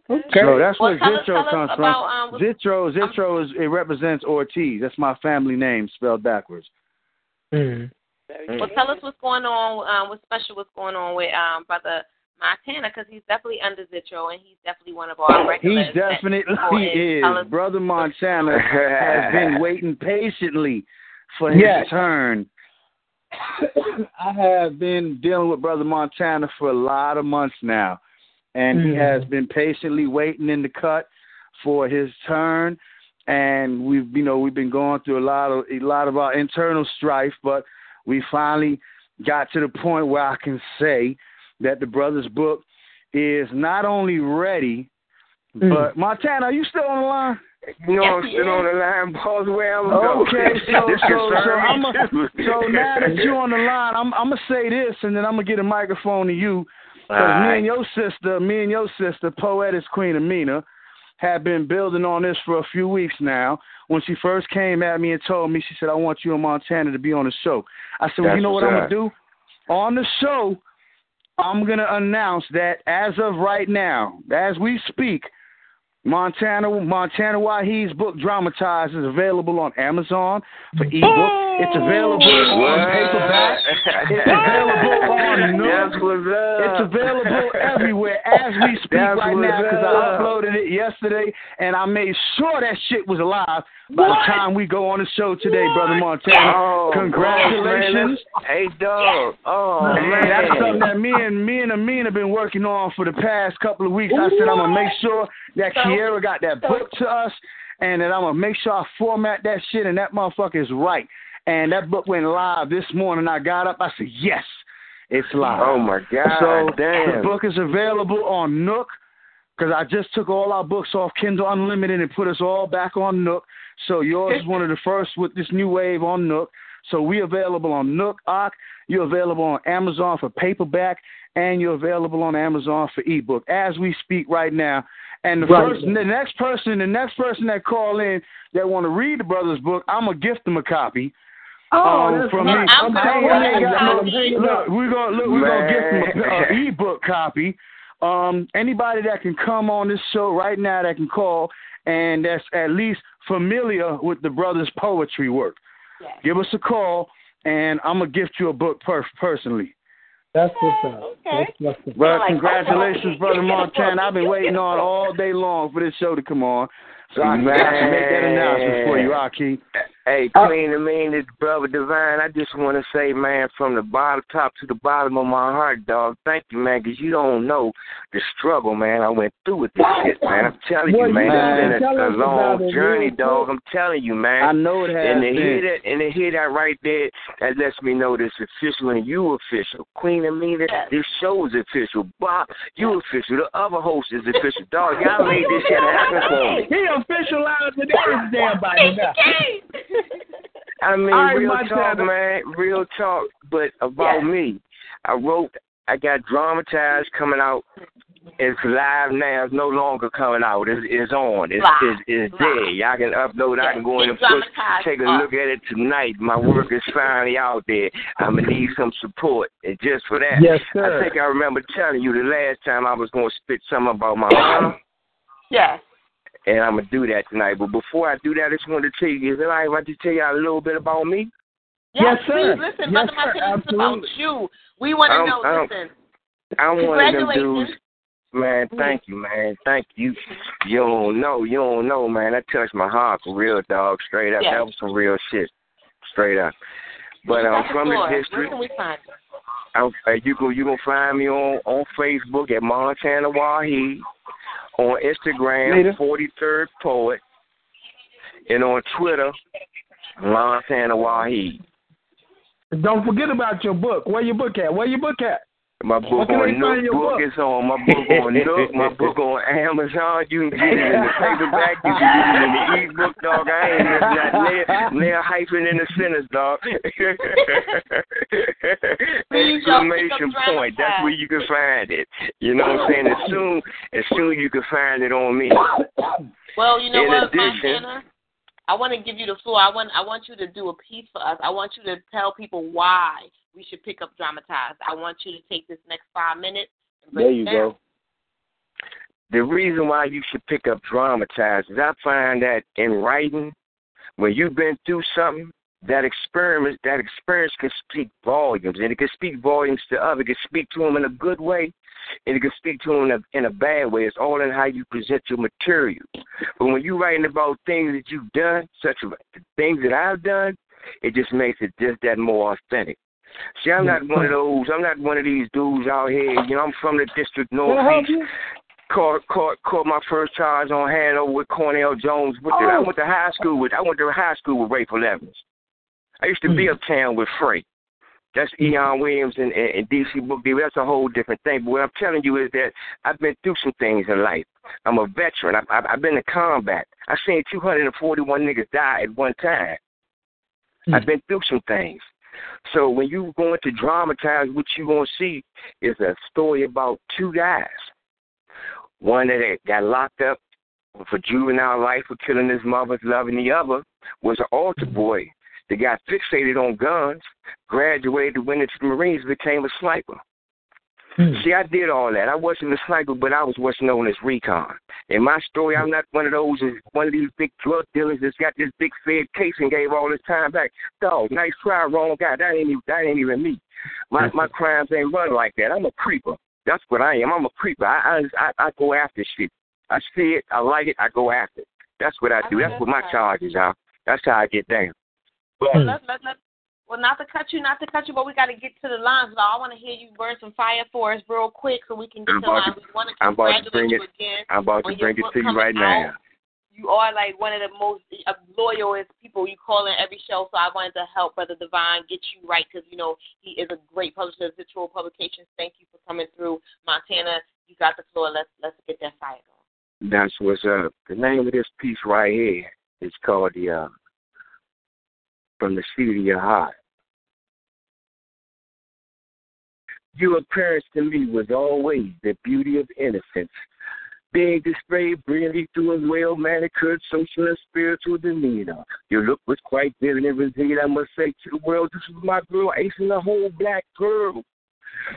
Okay. So that's Well, where Zitro tell us comes about, from. um, Zitro, Zitro is it represents Ortiz. That's my family name spelled backwards. Mm. Very Well, tell us what's going on. Um, what's special? What's going on with um brother Montana? Because he's definitely under Zitro, and he's definitely one of our regulars. He definitely that- is. Tell us- Brother Montana has been waiting patiently for his Yes. turn. I have been dealing with Brother Montana for a lot of months now, and he Mhm. has been patiently waiting in the cut for his turn. And we've, you know, we've been going through a lot of a lot of our internal strife, but we finally got to the point where I can say that the brother's book is not only ready, Mm. but Montana, are you still on the line? You know, I'm still on the line, boss. Where I'm going. Okay, so This so so I'm a, so now that you're on the line, I'm I'm gonna say this, and then I'm gonna get a microphone to you. Because me and your sister, me and your sister, poetess Queen Amina, have been building on this for a few weeks now. When she first came at me and told me, she said, "I want you and Montana to be on the show." I said, "Well, you know what what's I'm gonna do? On the show, I'm gonna announce that as of right now, as we speak, Montana Montana Waheed's book Dramatized is available on Amazon for ebook. It's available on paperback. It's available on Nook. That's what's up. It's available everywhere as we speak That's right now because I uploaded it yesterday and I made sure that shit was alive by the time we go on the show today, brother Montana. Oh, Congratulations. Hey, dog. Oh, Man, man. that's something that me and me and Amin have been working on for the past couple of weeks. I said I'm gonna make sure that Kiera got that book to us, and that I'm gonna make sure I format that shit and that motherfucker is right. And that book went live this morning. I got up. I said yes, it's live. Oh, my God. So Damn. the book is available on Nook because I just took all our books off Kindle Unlimited and put us all back on Nook. So yours is one of the first with this new wave on Nook. So we're available on Nook, Arc. You're available on Amazon for paperback, and you're available on Amazon for ebook as we speak right now. And the Right. first, the next person, the next person that call in that want to read the brother's book, I'm gonna gift them a copy. Oh, um, that's from me. nice. I'm I'm gonna hanging order out. a I'm copy. hanging Look, we're gonna look. We're gonna give them Man. a, a ebook copy. Um, anybody that can come on this show right now that can call, and that's at least familiar with the brothers' poetry work, Yes. give us a call, and I'm gonna gift you a book per- personally. That's what's up. Oh, okay. That's what's up. Well, like, oh, congratulations, okay. brother You get a Montana. I've been waiting on book. all day long for this show to come on, so I got to make that announcement for you, Aki. Hey, oh. Queen, I mean, it's Brother Divine. I just want to say, man, from the bottom, top to the bottom of my heart, dog, thank you, man, because you don't know the struggle, man, I went through with this shit, man. I'm telling Well, you, man, you gotta it's been a, a long about it journey, dog. I'm telling you, man. I know it has and to hear that, and to hear that right there, that lets me know this official and you official. Queen, I mean, this show is official. Bob, you official. The other host is official. Dog, y'all made this shit happen for me. He officialized it every damn body now. I mean, All right, real Montana. talk, man. Real talk. But about Yes. me, I wrote. I got dramatized coming out. It's live now. It's no longer coming out. It's, it's on. It's, Live. it's, it's Live. there. Y'all can upload. I can go in and push, take a up. look at it tonight. My work is finally out there. I'm gonna need some support, and just for that, Yes, sir. I think I remember telling you the last time I was gonna spit something about my mom Yes. And I'm gonna do that tonight. But before I do that, I just wanted to tell you, is it all right if I just tell you a little bit about me? Yes, sir. Please listen, Yes, Brother sir. Martinez, it's about you. We want to I don't- know. I don't- listen, I'm one of them dudes. Man, thank you, man. Thank you. You don't know, you don't know, man. That touched my heart for real, dog. Straight up, Yes. that was some real shit. Straight up. But you I'm got the from the floor. district. Where can we find you? I'm, uh, you can you can find me on on Facebook at Montana Wahid, on Instagram Later. 43rd Poet, and on Twitter Montana Wahid. Don't forget about your book. Where your book at? Where your book at? My book on Nook book book? is on my book on Nook, my book on Amazon. You can get it in the paperback, you can get it in the ebook, dog. I ain't missing that nail, nail hyphen in the sentence, dog. Exclamation point. That's where you can find it. You know what I'm saying? As soon as soon you can find it on me. Well, you know In what, addition- Montana? I want to give you the floor. I want I want you to do a piece for us. I want you to tell people why we should pick up dramatized. I want you to take this next five minutes and break There it you down. go. The reason why you should pick up dramatized is I find that in writing, when you've been through something, that experience that experience can speak volumes, and it can speak volumes to others. It can speak to them in a good way, and it can speak to them in a, in a bad way. It's all in how you present your material. But when you're writing about things that you've done, such as things that I've done, it just makes it just that more authentic. See, I'm not one of those. I'm not one of these dudes out here. You know, I'm from the district I northeast. Caught, caught, caught my first charge on Hanover with Cornell Jones. With the, I Oh. went to high school with. I went to high school with Rayful Evans. I used to be Hmm. uptown with Frey. That's Eon Williams and, and, and DC Book Deal. That's a whole different thing. But what I'm telling you is that I've been through some things in life. I'm a veteran. I've, I've, I've been in combat. I've seen 241 niggas die at one time. Hmm. I've been through some things. So when you going to dramatize, what you gonna see is a story about two guys. One that got locked up for juvenile life for killing his mother's love, and the other was an altar boy that got fixated on guns, graduated, went into the Marines, became a sniper. Hmm. See, I did all that. I wasn't a sniper, but I was what's known as recon. In my story, I'm not one of those, one of these big drug dealers that's got this big fed case and gave all his time back. Dog, nice try, wrong guy. That ain't even, that ain't even me. My my crimes ain't run like that. I'm a creeper. That's what I am. I'm a creeper. I I I, I go after shit. I see it. I like it. I go after it. That's what I do. That's what my charges are. That's how I get down. Well, let, let, let, well, not to cut you, not to cut you, but we got to get to the lines. So I want to hear you burn some fire for us real quick so we can get I'm to the lines. We want to I'm about to bring it- again. I'm about to bring it to you right now. You are like one of the most uh, loyalist people. You call in every show, so I wanted to help Brother Divine get you right because you know he is a great publisher. Of virtual Publications. Thank you for coming through, Montana. You got the floor. Let's let's get that fire going. That's what's up. The name of this piece right here is called the uh, From the Seat of Your Heart. Your appearance to me was always the beauty of innocence. Being displayed brilliantly through a well manicured social and spiritual demeanor. Your look was quite vivid and revealed, I must say to the world, this is my girl, Ace in the whole black girl.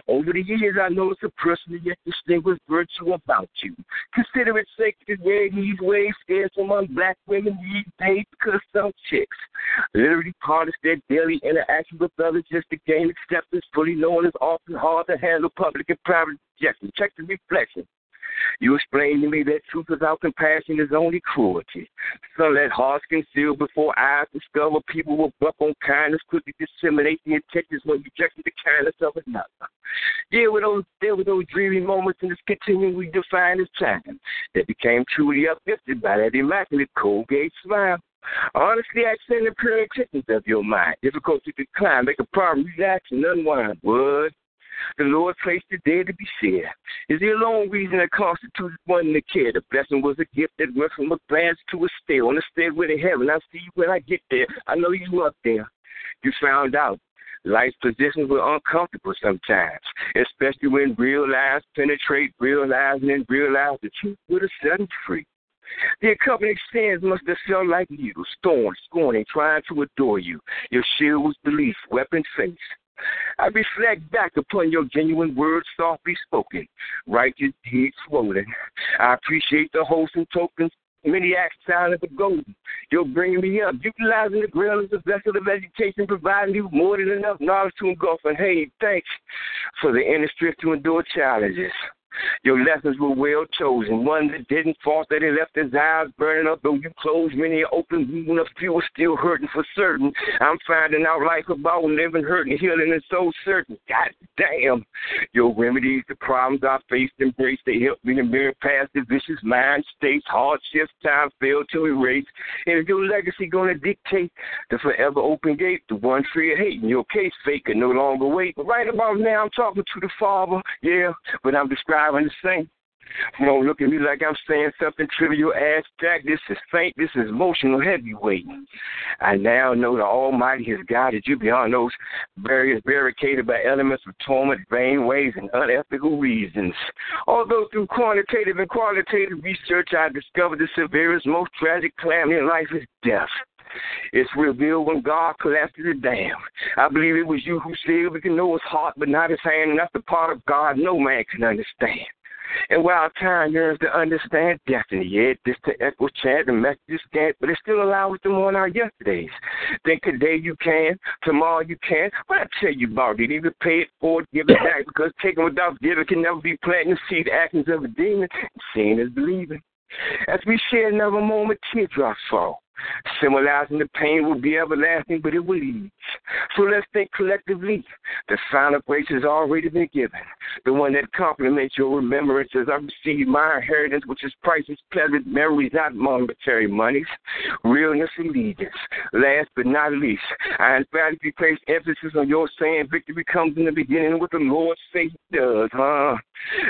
Over the years, I noticed a personal yet distinguished virtue about you. Consider it sacred wear these ways scarce among black women these days because some chicks literally part their daily interaction with others just to gain acceptance, fully known it's often hard to handle public and private rejection. Check the reflection. You explained to me that truth without compassion is only cruelty. So let hearts conceal before eyes discover people will buck on kindness, quickly disseminate the intentions when rejecting the kindness of another. Deal with those deal with those dreary moments in this continually defined as time that became truly uplifted by that immaculate Colgate smile. Honestly, I send the pure intentions of your mind. Difficult to decline, make a problem, relax, and unwind. What? The Lord placed the day to be shared. Is the alone reason that constitutes one to care. The blessing was a gift that went from a glance to a stare. On the stairway to heaven, I'll see you when I get there. I know you up there. You found out. Life's positions were uncomfortable sometimes, especially when real lives penetrate real lives and realize the truth with a sudden free. The accompanying sins must have felt like needles, thorns, scorning, trying to adore you. Your shield was belief, weapon face. I reflect back upon your genuine words softly spoken, righteous deeds swollen. I appreciate the wholesome tokens many acts silent but golden. You're bringing me up, utilizing the grill as a vessel of education, providing you more than enough knowledge to engulf. And hey, thanks for the inner strength to endure challenges. Your lessons were well chosen. One that didn't fall, that left his eyes burning up. Though you closed many open wound, a few are still hurting for certain. I'm finding out life about living, hurting, healing, and so certain. God damn. Your remedies, the problems I faced, embrace. They helped me to mirror past the vicious mind states, hardships, time failed to erase. And if your legacy gonna dictate the forever open gate, the one free of hate, in your case, fake can no longer wait. But right about now, I'm talking to the Father, yeah, but I'm describing the same. You don't look at me like I'm saying something trivial, abstract. This is faint. This is emotional heavyweight. I now know the Almighty has guided you beyond those barriers barricaded by elements of torment, vain ways, and unethical reasons. Although through quantitative and qualitative research, I discovered the severest, most tragic calamity in life is death. It's revealed when God collapsed the dam. I believe it was you who said we can know his heart, but not his hand, and that's the part of God no man can understand. And while time yearns to understand destiny, yet this to echo chant and messages can't, but it still allows us to mourn our yesterdays. Think today you can, tomorrow you can. But I tell you about it, either pay it forward, give it back, because taking without giving can never be planting the seed actions of a demon. Seeing is believing. As we share another moment, teardrops fall. Symbolizing the pain will be everlasting, but it will ease. So let's think collectively. The sign of grace has already been given. The one that complements your remembrance remembrances. I received my inheritance, which is priceless, pleasant memories, not monetary monies. Realness allegiance. Last but not least, I emphatically place emphasis on your saying victory comes in the beginning with the Lord's faith does, huh?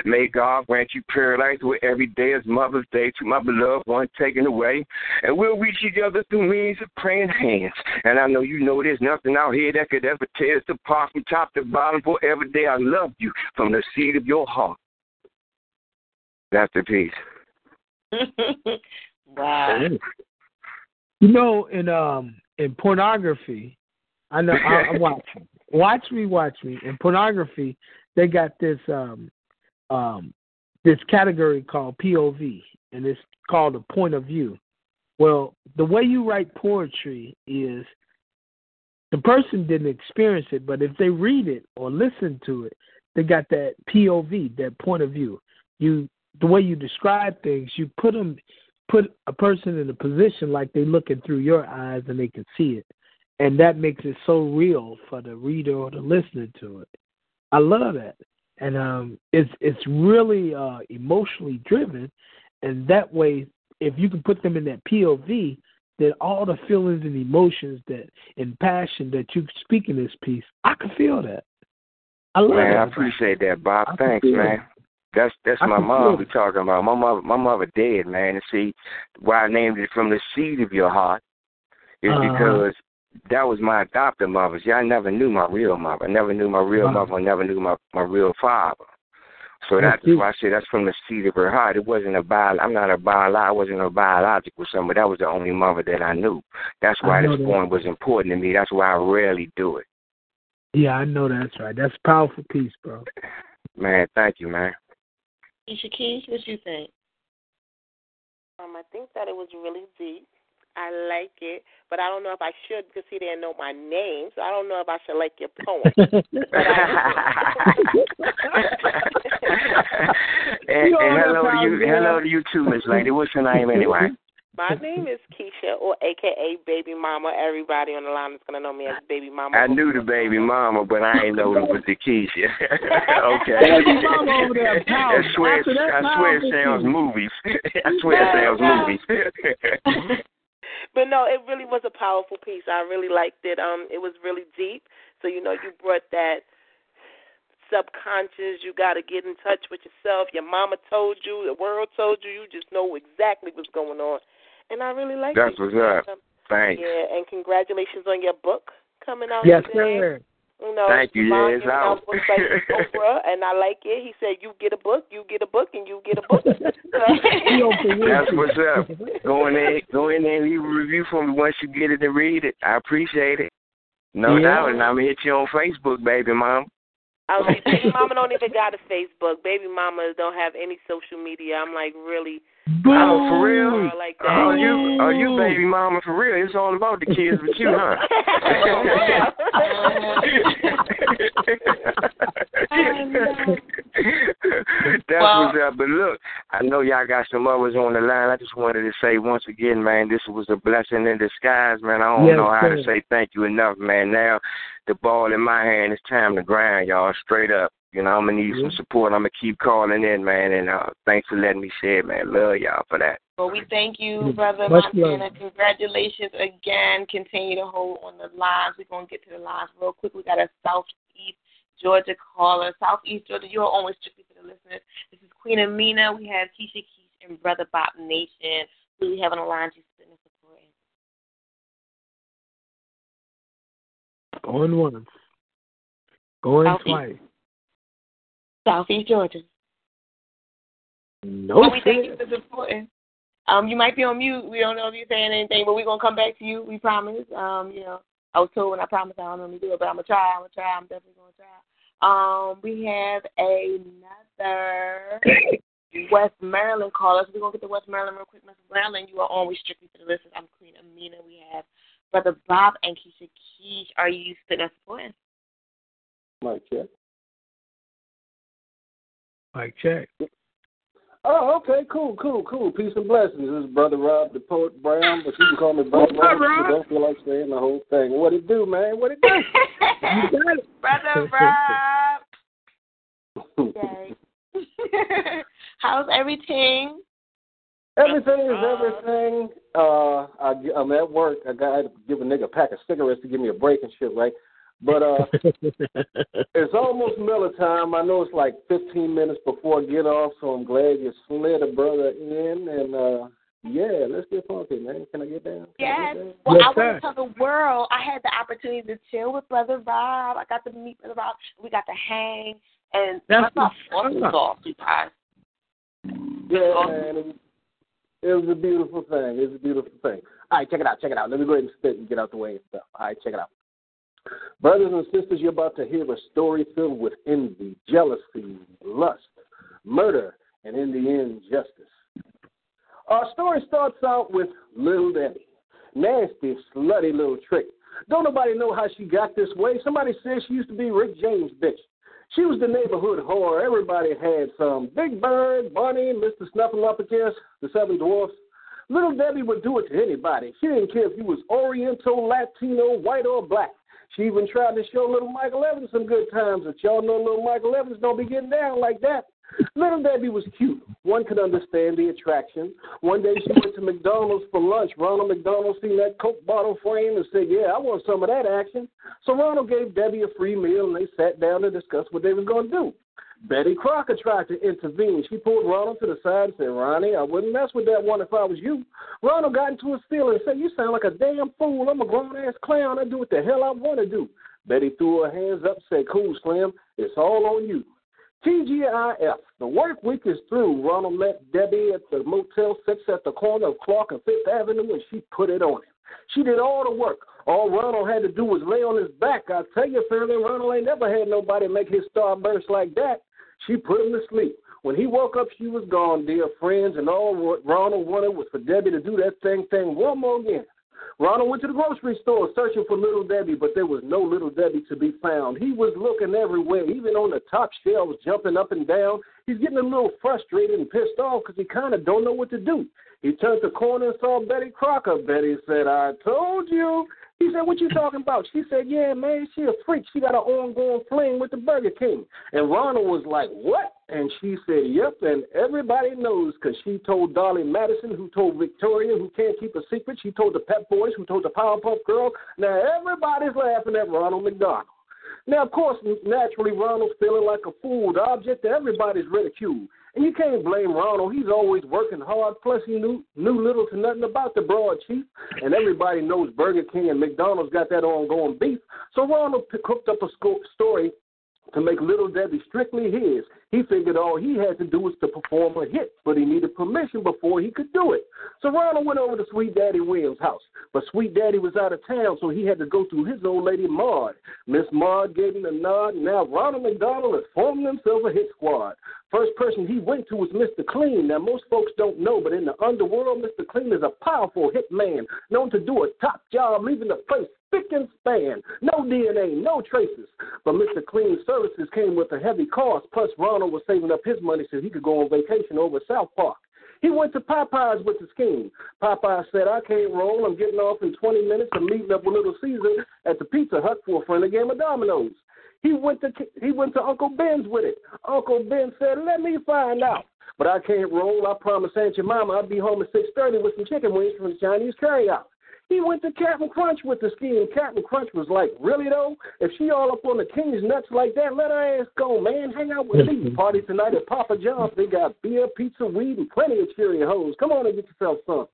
May God grant you paradise with every day as Mother's Day to my beloved one taken away. And we'll reach each other through means of praying hands. And I know you know there's nothing out here that could ever tear us apart from top to bottom. For every day I love you from the seed of your heart. That's the peace. wow. You know, in um in pornography, I know I, I'm watching. Watch me, watch me. In pornography, they got this um um this category called POV, and it's called a point of view. Well, the way you write poetry is the person didn't experience it, but if they read it or listen to it, they got that POV, that point of view. You the way you describe things, you put them put a person in a position like they're looking through your eyes and they can see it. And that makes it so real for the reader or the listener to it. I love that. And um it's it's really uh emotionally driven and that way if you can put them in that POV, then all the feelings and emotions that and passion that you speak in this piece, I can feel that. I love man. I appreciate that, Bob. Thanks, man. That's that's my mom we talking about. My mother my mother dead, man. And see why I named it from the seed of your heart is uh-huh. because that was my adopted mother. See, I never knew my real mother. I never knew my real uh-huh. mother. I never knew my my real father. So that's why I say that's from the seed of her heart. It wasn't a bio. I'm not a bio. I wasn't a biological son, but that was the only mother that I knew. That's why this that. poem was important to me. That's why I rarely do it. Yeah, I know that's right. That's a powerful piece, bro. Man, thank you, man. Keisha Keys, what you think? Um, I think that it was really deep. I like it, but I don't know if I should because he didn't know my name, so I don't know if I should like your poem. and, and hello to you, hello to you too, Miss Lady. What's your name anyway? My name is Keisha, or AKA Baby Mama. Everybody on the line is gonna know me as Baby Mama. I knew the baby mama, but I ain't know it was the Keisha. okay. Baby mama over there. I swear, I swear it powerful sounds movies. I swear it sounds movies. But no, it really was a powerful piece. I really liked it. Um, it was really deep. So you know, you brought that subconscious. You got to get in touch with yourself. Your mama told you, the world told you. You just know exactly what's going on, and I really like That's it. what's up. Um, Thanks. Yeah, and congratulations on your book coming out. Yes, today. sir. You know, Thank you. Javon Yeah, it's out. books like Oprah, and I like it. He said, "You get a book, you get a book, and you get a book." That's what's up. Go in there, go in there and leave a review for me once you get it and read it. I appreciate it. No Yeah. doubt, and I'm gonna hit you on Facebook, baby mom. I was like, baby mama don't even got a Facebook. Baby mamas don't have any social media. I'm like, really? Oh, for real? Girl like that. Oh, you, oh, you baby mama for real? It's all about the kids with you, huh? Oh, oh, That's Well- what's up. But look, I know y'all got some others on the line. I just wanted to say once again, man, this was a blessing in disguise, man. I don't Yes, know how sir. to say thank you enough, man. Now the ball in my hand, it's time to grind, y'all, straight up. You know, I'm gonna need some support. I'm gonna keep calling in, man, and uh, thanks for letting me share, man. Love y'all for that. Well, we thank you, Brother Much Montana. love. Congratulations again. Continue to hold on the lines. We're going to get to the lines real quick. We got a Southeast Georgia caller. Southeast Georgia, you're always strictly for the listeners. This is Queen Amina. We have Keisha Keisha and Brother Bob Nation. Who we have on the line to spin and support. Going once. Going Southeast. twice. Southeast Georgia. No well, we thank you for supporting. Um, you might be on mute. We don't know if you're saying anything, but we're gonna come back to you. We promise. Um, you know, I was told when I promised I don't normally do it, but I'm gonna try. I'm gonna try. I'm definitely gonna try. Um, we have another West Maryland caller. So we're gonna get to West Maryland real quick. Miss Maryland, you are on with strictly for the listeners. I'm Queen Amina. We have Brother Bob and Keisha Keish. Are you still supporting? Mic check. Like check. Oh, okay, cool, cool, cool. Peace and blessings. This is Brother Rob, the poet Brown, but you can call me Brother Rob. Rob? You don't feel like saying the whole thing. What it do, man? What it do? You got it. Brother Rob. Okay. How's everything? Everything is everything. Uh, I, I'm at work. I got to give a nigga a pack of cigarettes to give me a break and shit, right? But uh, it's almost Miller time. I know it's like 15 minutes before get off, so I'm glad you slid a brother in. And uh, yeah, let's get funky, man. Can I get down? Can I Yes. get down? Well, Yes, I want to tell the world I had the opportunity to chill with Brother Rob. I got to meet Brother Rob. We got to hang, and That's Brother Rob what's awesome up. sauce, you guys. Yeah, man. It was, it was a beautiful thing. It was a beautiful thing. All right, check it out. Check it out. Let me go ahead and spit and get out the way and stuff. All right, check it out. Brothers and sisters, you're about to hear a story filled with envy, jealousy, lust, murder, and in the end, justice. Our story starts out with Little Debbie. Nasty, slutty little trick. Don't nobody know how she got this way. Somebody says she used to be Rick James' bitch. She was the neighborhood whore. Everybody had some. Big Bird, Bunny, Mr. Snuffleupagus, the Seven Dwarfs. Little Debbie would do it to anybody. She didn't care if you was Oriental, Latino, white, or black. She even tried to show little Michael Evans some good times, but y'all know little Michael Evans don't be getting down like that. Little Debbie was cute. One could understand the attraction. One day she went to McDonald's for lunch. Ronald McDonald seen that Coke bottle frame and said, Yeah, I want some of that action. So Ronald gave Debbie a free meal and they sat down to discuss what they was going to do. Betty Crocker tried to intervene. She pulled Ronald to the side and said, Ronnie, I wouldn't mess with that one if I was you. Ronald got into his feelings and said, You sound like a damn fool. I'm a grown ass clown. I do what the hell I want to do. Betty threw her hands up and said, Cool, Slim. It's all on you. TGIF. The work week is through. Ronald met Debbie at the Motel 6 at the corner of Clark and Fifth Avenue, and she put it on him. She did all the work. All Ronald had to do was lay on his back. I tell you, Fairly, Ronald ain't never had nobody make his star burst like that. She put him to sleep. When he woke up, she was gone, dear friends, and all Ronald wanted was for Debbie to do that thing thing one more again. Ronald went to the grocery store searching for Little Debbie, but there was no Little Debbie to be found. He was looking everywhere, even on the top shelves, jumping up and down. He's getting a little frustrated and pissed off because he kind of don't know what to do. He turned the corner and saw Betty Crocker. Betty said, I told you. He said, What you talking about? She said, Yeah, man, she a freak. She got an ongoing fling with the Burger King. And Ronald was like, What? And she said, Yep, and everybody knows because she told Dolly Madison, who told Victoria, who can't keep a secret. She told the Pep Boys, who told the Powerpuff Girl. Now everybody's laughing at Ronald McDonald. Now, of course, naturally, Ronald's feeling like a fool, the object of everybody's ridicule. And you can't blame Ronald. He's always working hard. Plus, he knew knew little to nothing about the broad chief. And everybody knows Burger King and McDonald's got that ongoing beef. So Ronald cooked up a story to make Little Debbie strictly his. He figured all he had to do was to perform a hit, but he needed permission before he could do it. So Ronald went over to Sweet Daddy Williams' house. But Sweet Daddy was out of town, so he had to go through his old lady Maud. Miss Maud gave him a nod, and now Ronald McDonald has formed himself a hit squad. First person he went to was Mr. Clean. Now, most folks don't know, but in the underworld, Mr. Clean is a powerful hit man, known to do a top job, leaving the place spick and span. No DNA, no traces. But Mr. Clean's services came with a heavy cost, plus Ronald was saving up his money so he could go on vacation over South Park. He went to Popeyes with the scheme. Popeye said, I can't roll. I'm getting off in 20 minutes. I'm meeting up with Little Caesar at the Pizza Hut for a friendly game of dominoes. He went to he went to Uncle Ben's with it. Uncle Ben said, "Let me find out." But I can't roll. I promised Aunt Jemima I'd be home at six thirty with some chicken wings from the Chinese carryout. He went to Captain Crunch with the ski, and Captain Crunch was like, Really though? If she all up on the king's nuts like that, let her ass go, man. Hang out with me. Party tonight at Papa John's. They got beer, pizza, weed, and plenty of Cheerios. Come on and get yourself some.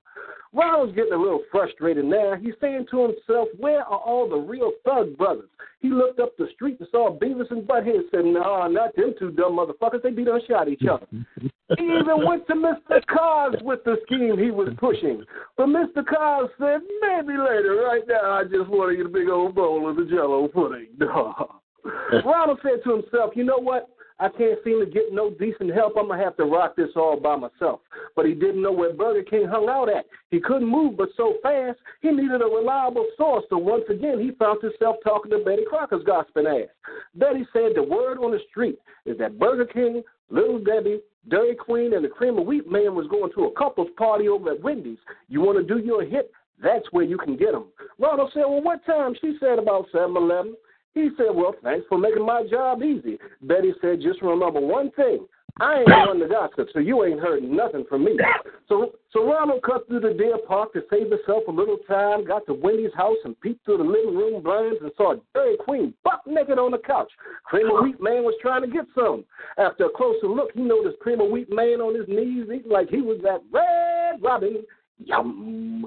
Ronald's getting a little frustrated now. He's saying to himself, Where are all the real thug brothers? He looked up the street and saw Beavis and Butthead said, Nah, not them two dumb motherfuckers. They beat done shot each other. he even went to Mr. Cars with the scheme he was pushing. But Mr. Cars said, Maybe later. Right now, I just want to get a big old bowl of the jello pudding. Ronald said to himself, You know what? I can't seem to get no decent help. I'm gonna have to rock this all by myself. But he didn't know where Burger King hung out at. He couldn't move but so fast, he needed a reliable source. So once again, he found himself talking to Betty Crocker's gospel ass. Betty said the word on the street is that Burger King, Little Debbie, Dairy Queen, and the Cream of Wheat man was going to a couple's party over at Wendy's. You want to do your hit? That's where you can get them. Ronald said, Well, what time? She said about 7 11. He said, Well, thanks for making my job easy. Betty said, Just remember one thing. I ain't one to gossip, so you ain't heard nothing from me. So so Ronald cut through the deer park to save himself a little time, got to Wendy's house and peeped through the living room blinds and saw Dairy Queen buck naked on the couch. Cream of Wheat Man was trying to get some. After a closer look, he noticed Cream of Wheat Man on his knees eating like he was that red robin. Yum.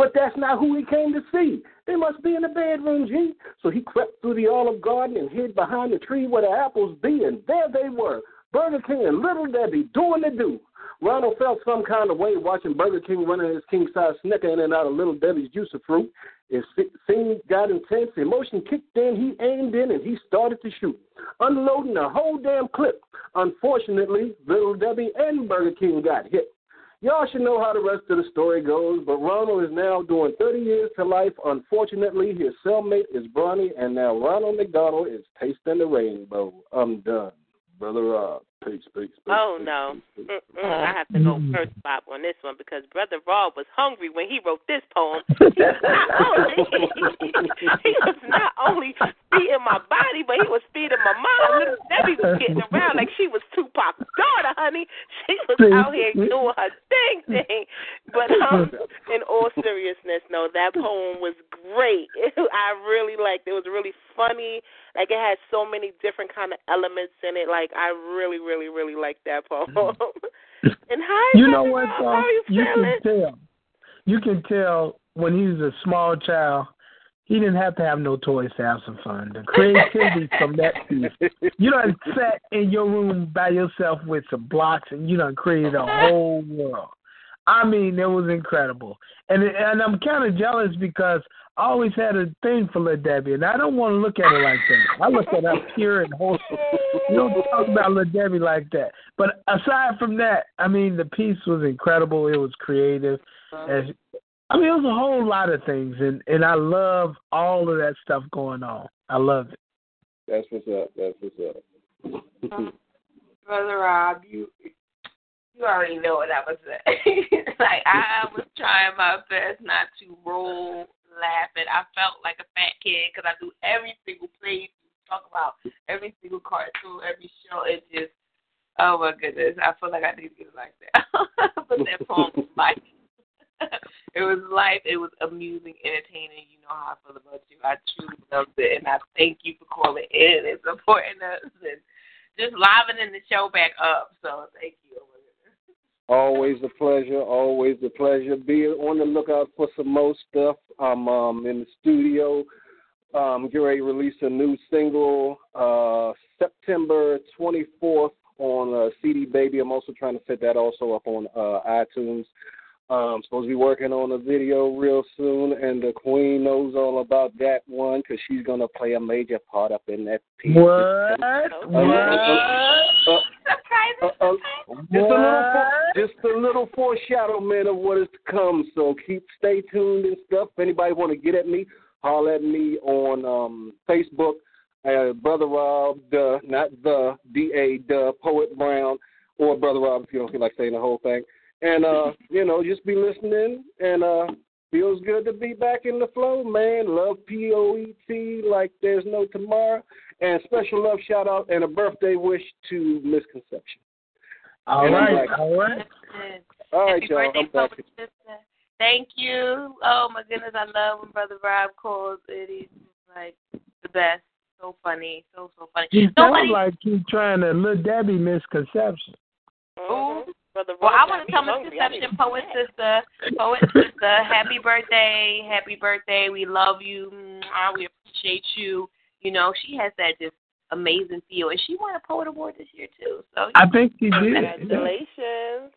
But that's not who he came to see. They must be in the bedroom, G. So he crept through the olive garden and hid behind the tree where the apples be, and there they were. Burger King and Little Debbie doing the do. Ronald felt some kind of way watching Burger King running his king size snicker in and out of Little Debbie's juice fruit. His scene got intense, emotion kicked in, he aimed in, and he started to shoot, unloading the whole damn clip. Unfortunately, Little Debbie and Burger King got hit. Y'all should know how the rest of the story goes, but Ronald is now doing 30 years to life. Unfortunately, his cellmate is Bronny, and now Ronald McDonald is tasting the rainbow. I'm done. Brother Rob. Peace, peace, peace. Oh peace, no, peace, peace. I have to go first, Bob, on this one because Brother Rob was hungry when he wrote this poem. He was not only, he was not only feeding my body, but he was feeding my mom. Little Debbie was getting around like she was Tupac's daughter, honey. She was out here doing her thing, thing. But um, in all seriousness, no, that poem was great. I really liked. It. it was really funny. Like it had so many different kind of elements in it. Like I really, really, really like that poem. and how you know what? How are you, you can tell. You can tell when he was a small child. He didn't have to have no toys to have some fun. The creativity from that piece. You done sat in your room by yourself with some blocks and you done created a whole world. I mean, it was incredible, and and I'm kind of jealous because I always had a thing for Little Debbie, and I don't want to look at her like that. I look at her pure and wholesome. You don't talk about Little Debbie like that. But aside from that, I mean, the piece was incredible. It was creative. As, I mean, it was a whole lot of things, and and I love all of that stuff going on. I love it. That's what's up. That's what's up. Brother Rob, you you already know what I was saying. like I was trying my best not to roll laughing. I felt like a fat kid because I do every single play talk about every single cartoon, every show. It just oh my goodness, I feel like I need to get it like that. but that poem was life. it was life. It was amusing, entertaining. You know how I feel about you. I truly loved it, and I thank you for calling in and supporting us and just livening the show back up. So thank you. Always a pleasure. Always a pleasure. Be on the lookout for some more stuff. I'm um, in the studio. Um, get ready to release a new single uh, September 24th on uh, CD Baby. I'm also trying to set that also up on uh, iTunes. Um, supposed to be working on a video real soon, and the Queen knows all about that one because she's gonna play a major part up in that piece. What? Uh, uh, uh, what? just a little, just a little foreshadowment of what is to come. So keep, stay tuned and stuff. If anybody want to get at me, holler at me on um, Facebook. Uh, Brother Rob, the not the D A the Poet Brown, or Brother Rob if you don't feel like saying the whole thing. And uh, you know, just be listening and uh feels good to be back in the flow, man. Love P O E T like there's no tomorrow. And special love shout out and a birthday wish to Misconception. All and right, like, all right. All right, Happy y'all. birthday, I'm back. Thank you. Oh my goodness, I love when Brother Rob calls. It is like the best. So funny, so so funny. You Nobody. sound like you trying to Little Debbie misconception. Ooh. Brother Well, I want to tell me Miss hungry. I Conception, poet sister, poet sister, happy birthday, happy birthday. We love you. Mwah, We appreciate you. You know, she has that just amazing feel, and she won a poet award this year too. So I think she did. Congratulations.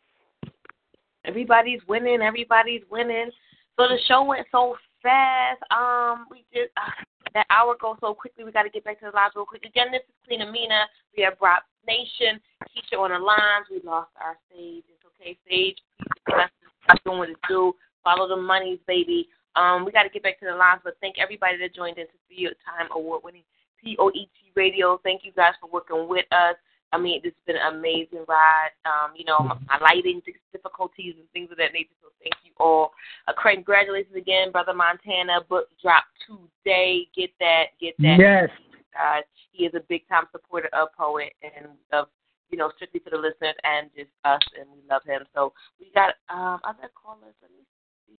everybody's winning. Everybody's winning. So the show went so fast. Um, we just uh, that hour goes so quickly. We got to get back to the live real quick. Again, this is Queen Amina. We have Rock Nation, Keisha on the lines. We lost our Sage. It's okay, Sage. stage. Stop doing what it do. Follow the monies, baby. Um, we got to get back to the lines, but thank everybody that joined in to see your time award-winning POET Radio. Thank you guys for working with us. I mean, it's been an amazing ride. Um, you know, my, my lighting difficulties and things of that nature. So thank you all. Uh, congratulations again, brother Montana. Book drop today. Get that. Get that. Yes. Guys, he is a big time supporter of Poet and of you know strictly for the listeners and just us, and we love him. So we got um other callers. Let me see.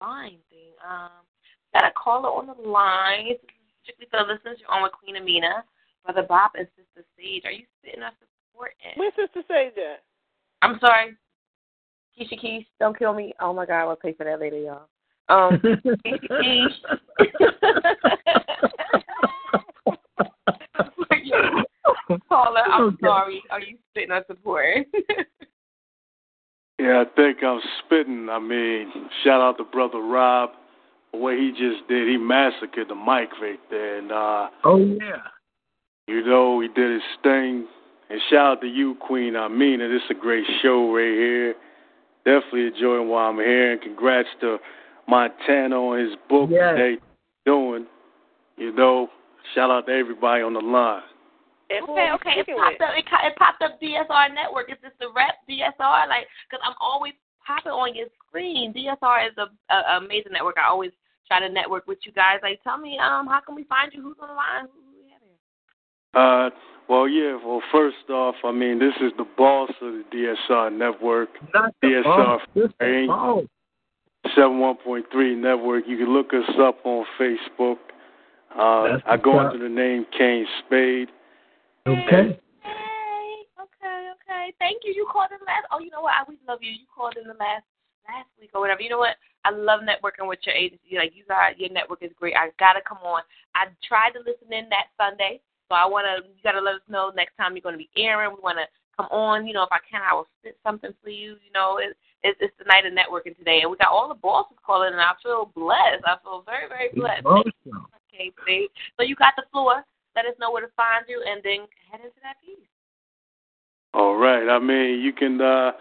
Line thing. Um, we got a caller on the line. Strictly for the listeners. You're on with Queen Amina, brother Bob, and sister Sage. Are you spitting us support? Where's Sister Sage at? I'm sorry. Keisha Keish, don't kill me. Oh my God, we'll pay for that later, y'all. Um, Keisha Keish. Caller, I'm Okay. sorry. Are you spitting us support? Yeah, I think I'm spitting. I mean, shout out to brother Rob. The way he just did, he massacred the mic right there, and uh, Oh yeah. you know he did his thing. And shout out to you, Queen Amina. This is a great show right here. Definitely enjoying while I'm here, and congrats to Montana on his book Yes. today. Doing, you know, shout out to everybody on the line. And Okay, are you okay. It popped up. It, it popped up DSR network. Is this the rep DSR? Like, because I'm always popping on your screen. DSR is a, a amazing network. I always try to network with you guys. Like, tell me, um, how can we find you? Who's on the line? Who we have here? Uh, well, yeah. Well, first off, I mean, this is the boss of the DSR network. Not the DSR boss, just the Hey. boss. 71.3 network. You can look us up on Facebook. Uh, I go what's under the name Kane Spade. Okay. Okay, okay, okay. Thank you. You called in last. Oh, you know what? I always love you. You called in the last last week or whatever. You know what? I love networking with your agency. Like you got your network is great. I gotta come on. I tried to listen in that Sunday, so I wanna you gotta let us know next time you're gonna be airing. We wanna come on. You know, if I can, I will spit something for you. You know, it, it, it's the night of networking today, and we got all the bosses calling, and I feel blessed. I feel very, very blessed. Awesome. Okay, Steve. So you got the floor. Let us know where to find you, and then head into that piece. All right. I mean, you can uh,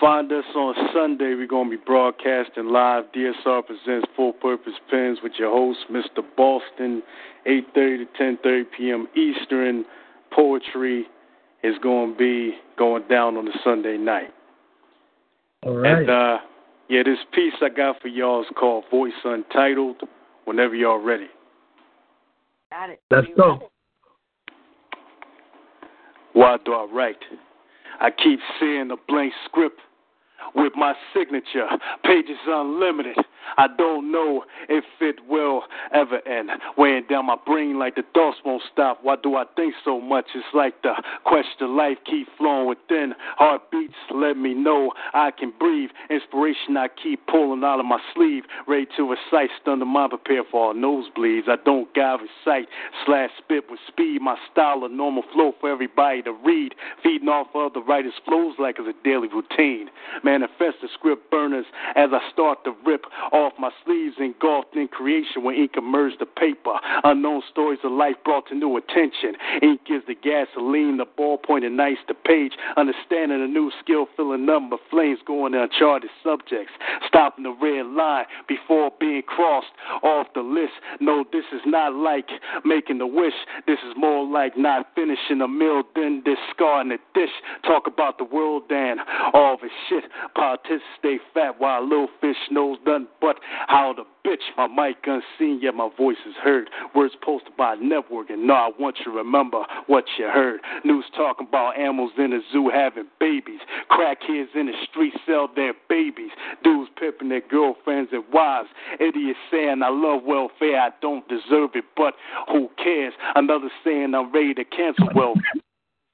find us on Sunday. We're going to be broadcasting live. DSR presents Full Purpose Pens with your host, Mr. Boston, 8:30 to 10:30 p.m. Eastern. Poetry is going to be going down on the Sunday night. All right. And uh, yeah, this piece I got for y'all is called Voice Untitled. Whenever y'all ready. Got it. Let's go. Why do I write? I keep seeing a blank script with my signature, pages unlimited. I don't know if it will ever end. Weighing down my brain like the thoughts won't stop. Why do I think so much? It's like the question life keep flowing within. Heartbeats let me know I can breathe. Inspiration I keep pulling out of my sleeve. Ready to recite, stunned mind, prepare for all nosebleeds. I don't guide recite, slash spit with speed. My style a normal flow for everybody to read. Feeding off of the writer's flows like it's a daily routine. Manifest the script burners as I start to rip off my sleeves, engulfed in creation when ink immersed the paper. Unknown stories of life brought to new attention. Ink is the gasoline, the ballpoint and ignites the page. Understanding a new skill, filling number flames, going to uncharted subjects. Stopping the red line before being crossed off the list. No, this is not like making a wish. This is more like not finishing a meal, then discarding a dish. Talk about the world and all its shit. Politicians stay fat while little fish knows nothing but how to bitch. My mic unseen, yet my voice is heard. Words posted by network, and no, I want you to remember what you heard. News talking about animals in the zoo having babies. Crackheads in the street sell their babies. Dudes pimping their girlfriends and wives. Idiots saying I love welfare, I don't deserve it, but who cares? Another saying I'm ready to cancel welfare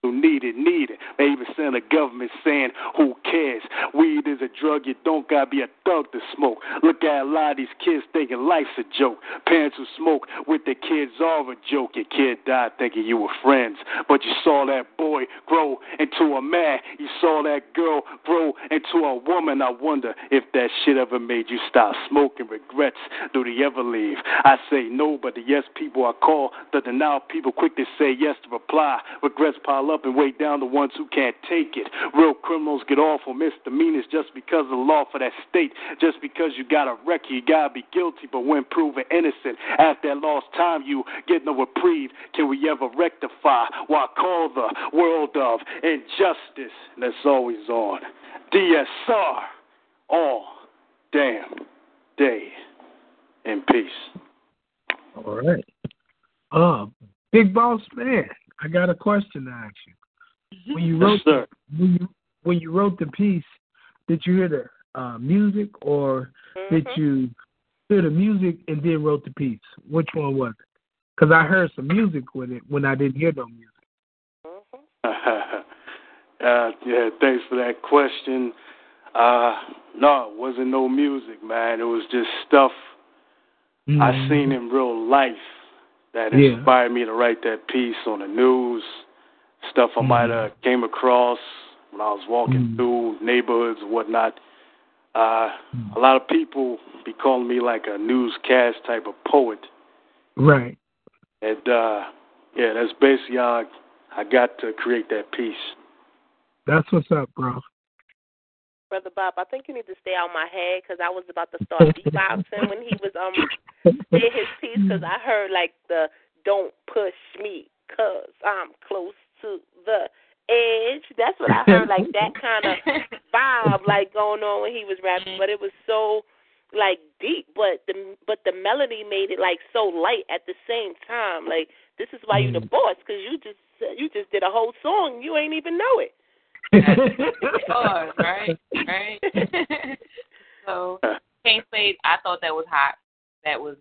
who need it, need it. They even send the government saying, who cares? Weed is a drug you don't gotta be a thug to smoke. Look at a lot of these kids thinking life's a joke. Parents who smoke with their kids are a joke. Your kid died thinking you were friends, but you saw that boy grow into a man. You saw that girl grow into a woman. I wonder if that shit ever made you stop smoking. Regrets, do they ever leave? I say no, but the yes people I call, the denial people quick to say yes to reply. Regrets pile up and weigh down the ones who can't take it. Real criminals get off misdemeanors just because of the law for that state. Just because you got a record, you gotta be guilty, but when proven innocent, after that lost time, you get no reprieve. Can we ever rectify what call the world of injustice? That's always on. DSR all damn day in peace. All right. Uh, Big Boss Man, I got a question to ask you. When you wrote Yes, when you when you wrote the piece, did you hear the uh, music or did you hear the music and then wrote the piece? Which one was it? Because I heard some music with it when I didn't hear no music. uh, yeah, thanks for that question. Uh, no, it wasn't no music, man. It was just stuff I seen in real life that. Yeah. inspired me to write that piece on the news. Stuff I might have Mm-hmm. came across when I was walking through neighborhoods and whatnot. Uh, Mm-hmm. a lot of people be calling me like a newscast type of poet, Right. and uh, yeah, that's basically how I, I got to create that piece. That's what's up, bro. Brother Bob, I think you need to stay out my head because I was about to start beatboxing when he was um saying his piece because I heard like the "Don't push me 'cause I'm close to the edge." That's what I heard, like that kind of vibe, like going on when he was rapping. But it was so like deep, but the but the melody made it like so light at the same time. Like this is why you the boss because you just you just did a whole song, you ain't even know it. Pause, right? Right. so King Spade, I thought that was hot. That was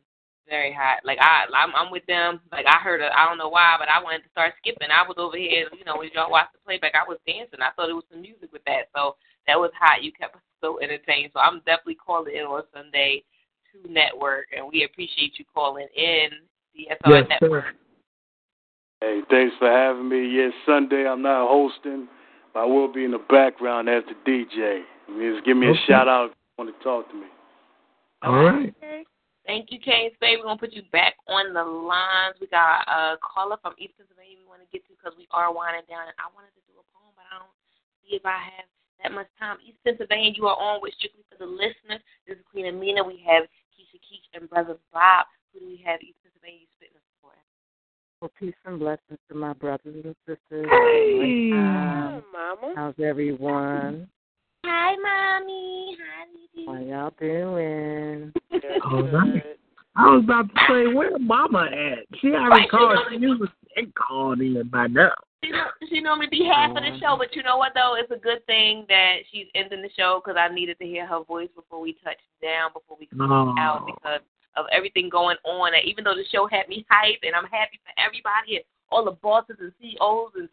very hot. Like I, I'm, I'm with them. Like I heard, I I don't know why, but I wanted to start skipping. I was over here, you know, when y'all watched the playback, I was dancing. I thought it was some music with that. So that was hot. You kept us so entertained. So I'm definitely calling in on Sunday to network, and we appreciate you calling in. DSR Yes, Network. sir. Hey, thanks for having me. Yes, Sunday I'm not hosting. I will be in the background as the DJ. Just give me Okay. a shout out if you want to talk to me. All right. Thank you, Kane Spade. We're going to put you back on the lines. We got a caller from East Pennsylvania we want to get to because we are winding down. And I wanted to do a poem, but I don't see if I have that much time. East Pennsylvania, you are on with Strictly for the Listeners. This is Queen Amina. We have Keisha Keach and Brother Bob. Who do we have East Pennsylvania you spitting us for? Well, peace and blessings to my brothers and sisters. Hey. Um, Mama. how's everyone? Hi, Mommy. Hi, Didi. How y'all doing? All right. I was about to say, where Mama at? She already Right, she called. know- She usually been called in by now. She, she normally be half of the show, but you know what though? It's a good thing that she's ending the show because I needed to hear her voice before we touched down, before we closed Oh. out because of everything going on. And even though the show had me hyped, and I'm happy for everybody and all the bosses and CEOs and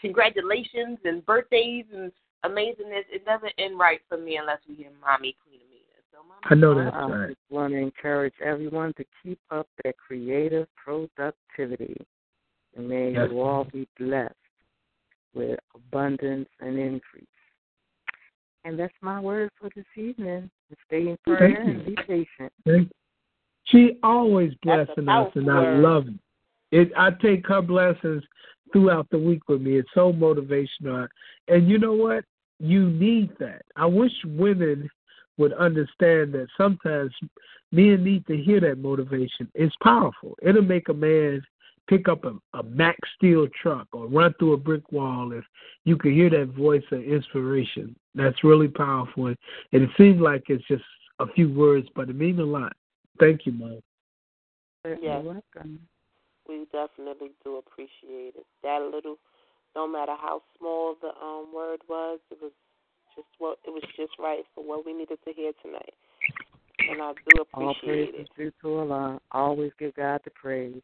congratulations and birthdays and amazingness, it doesn't end right for me unless we hear Mommy Queen Amina. So, Mommy, I know that's I right. just want to encourage everyone to keep up their creative productivity. And may Yes. you all be blessed with abundance and increase. And that's my word for this evening. Stay in prayer and be patient. Thank- She always blessing us, and I love it. It I take her blessings throughout the week with me. It's so motivational, and you know what? You need that. I wish women would understand that sometimes men need to hear that motivation. It's powerful. It'll make a man pick up a, a Max Steel truck or run through a brick wall if you can hear that voice of inspiration. That's really powerful, and it seems like it's just a few words, but it means a lot. Thank you, Mom. Yes. You're welcome. We definitely do appreciate it. That little, no matter how small the um word was, it was just what it was just right for what we needed to hear tonight. And I do All appreciate praise it. is due to Allah. Always give God the praise.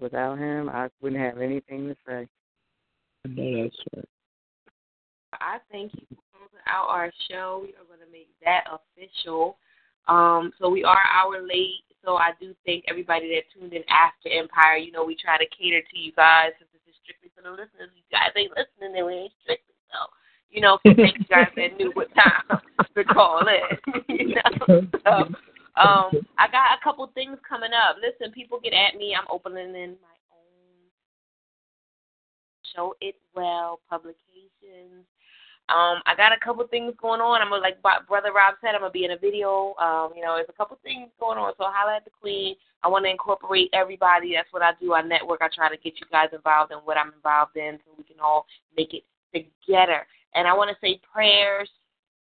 Without Him, I wouldn't have anything to say. I know that's right. I thank you for closing out our show. We are going to make that official. Um, so we are hour late. So I do thank everybody that tuned in after Empire. You know, we try to cater to you guys since this is strictly for the listeners. You guys ain't listening, and we ain't strictly. So, you know, so thank you guys that knew what time to call in. you know, so um, I got a couple things coming up. Listen, people get at me. I'm opening in my own show it well publications. Um, I got a couple things going on. I'm gonna like brother Rob said, I'm gonna be in a video. Um, you know, there's a couple things going on. So holla at the queen. I want to incorporate everybody. That's what I do. I network. I try to get you guys involved in what I'm involved in, so we can all make it together. And I want to say prayers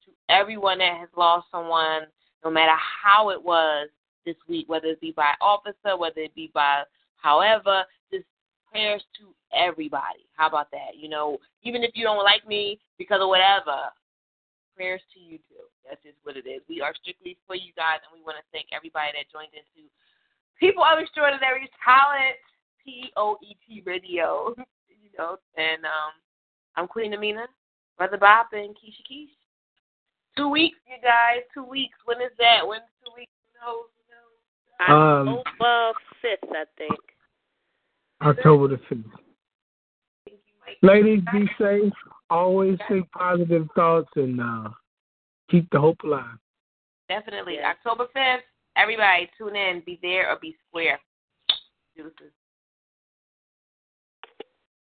to everyone that has lost someone, no matter how it was this week, whether it be by officer, whether it be by however, just prayers to everybody. How about that? You know, even if you don't like me because of whatever, prayers to you too. That's just what it is. We are strictly for you guys, and we want to thank everybody that joined into People of Extraordinary Talent, P O E T Radio. you know, and um, I'm Queen Amina, Brother Bob, and Keisha Keish. Two weeks, you guys. Two weeks. When is that? When's two weeks? Who knows? Who? Um, October fifth, I think. October the fifth. Ladies, be safe. Always think positive thoughts and uh, keep the hope alive. Definitely. October 5th. Everybody tune in. Be there or be square. Deuces.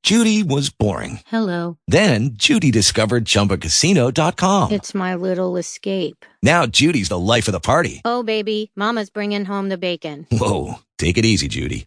Judy was boring. Hello. Then Judy discovered ChumbaCasino.com. It's my little escape. Now Judy's the life of the party. Oh, baby, Mama's bringing home the bacon. Whoa, take it easy, Judy.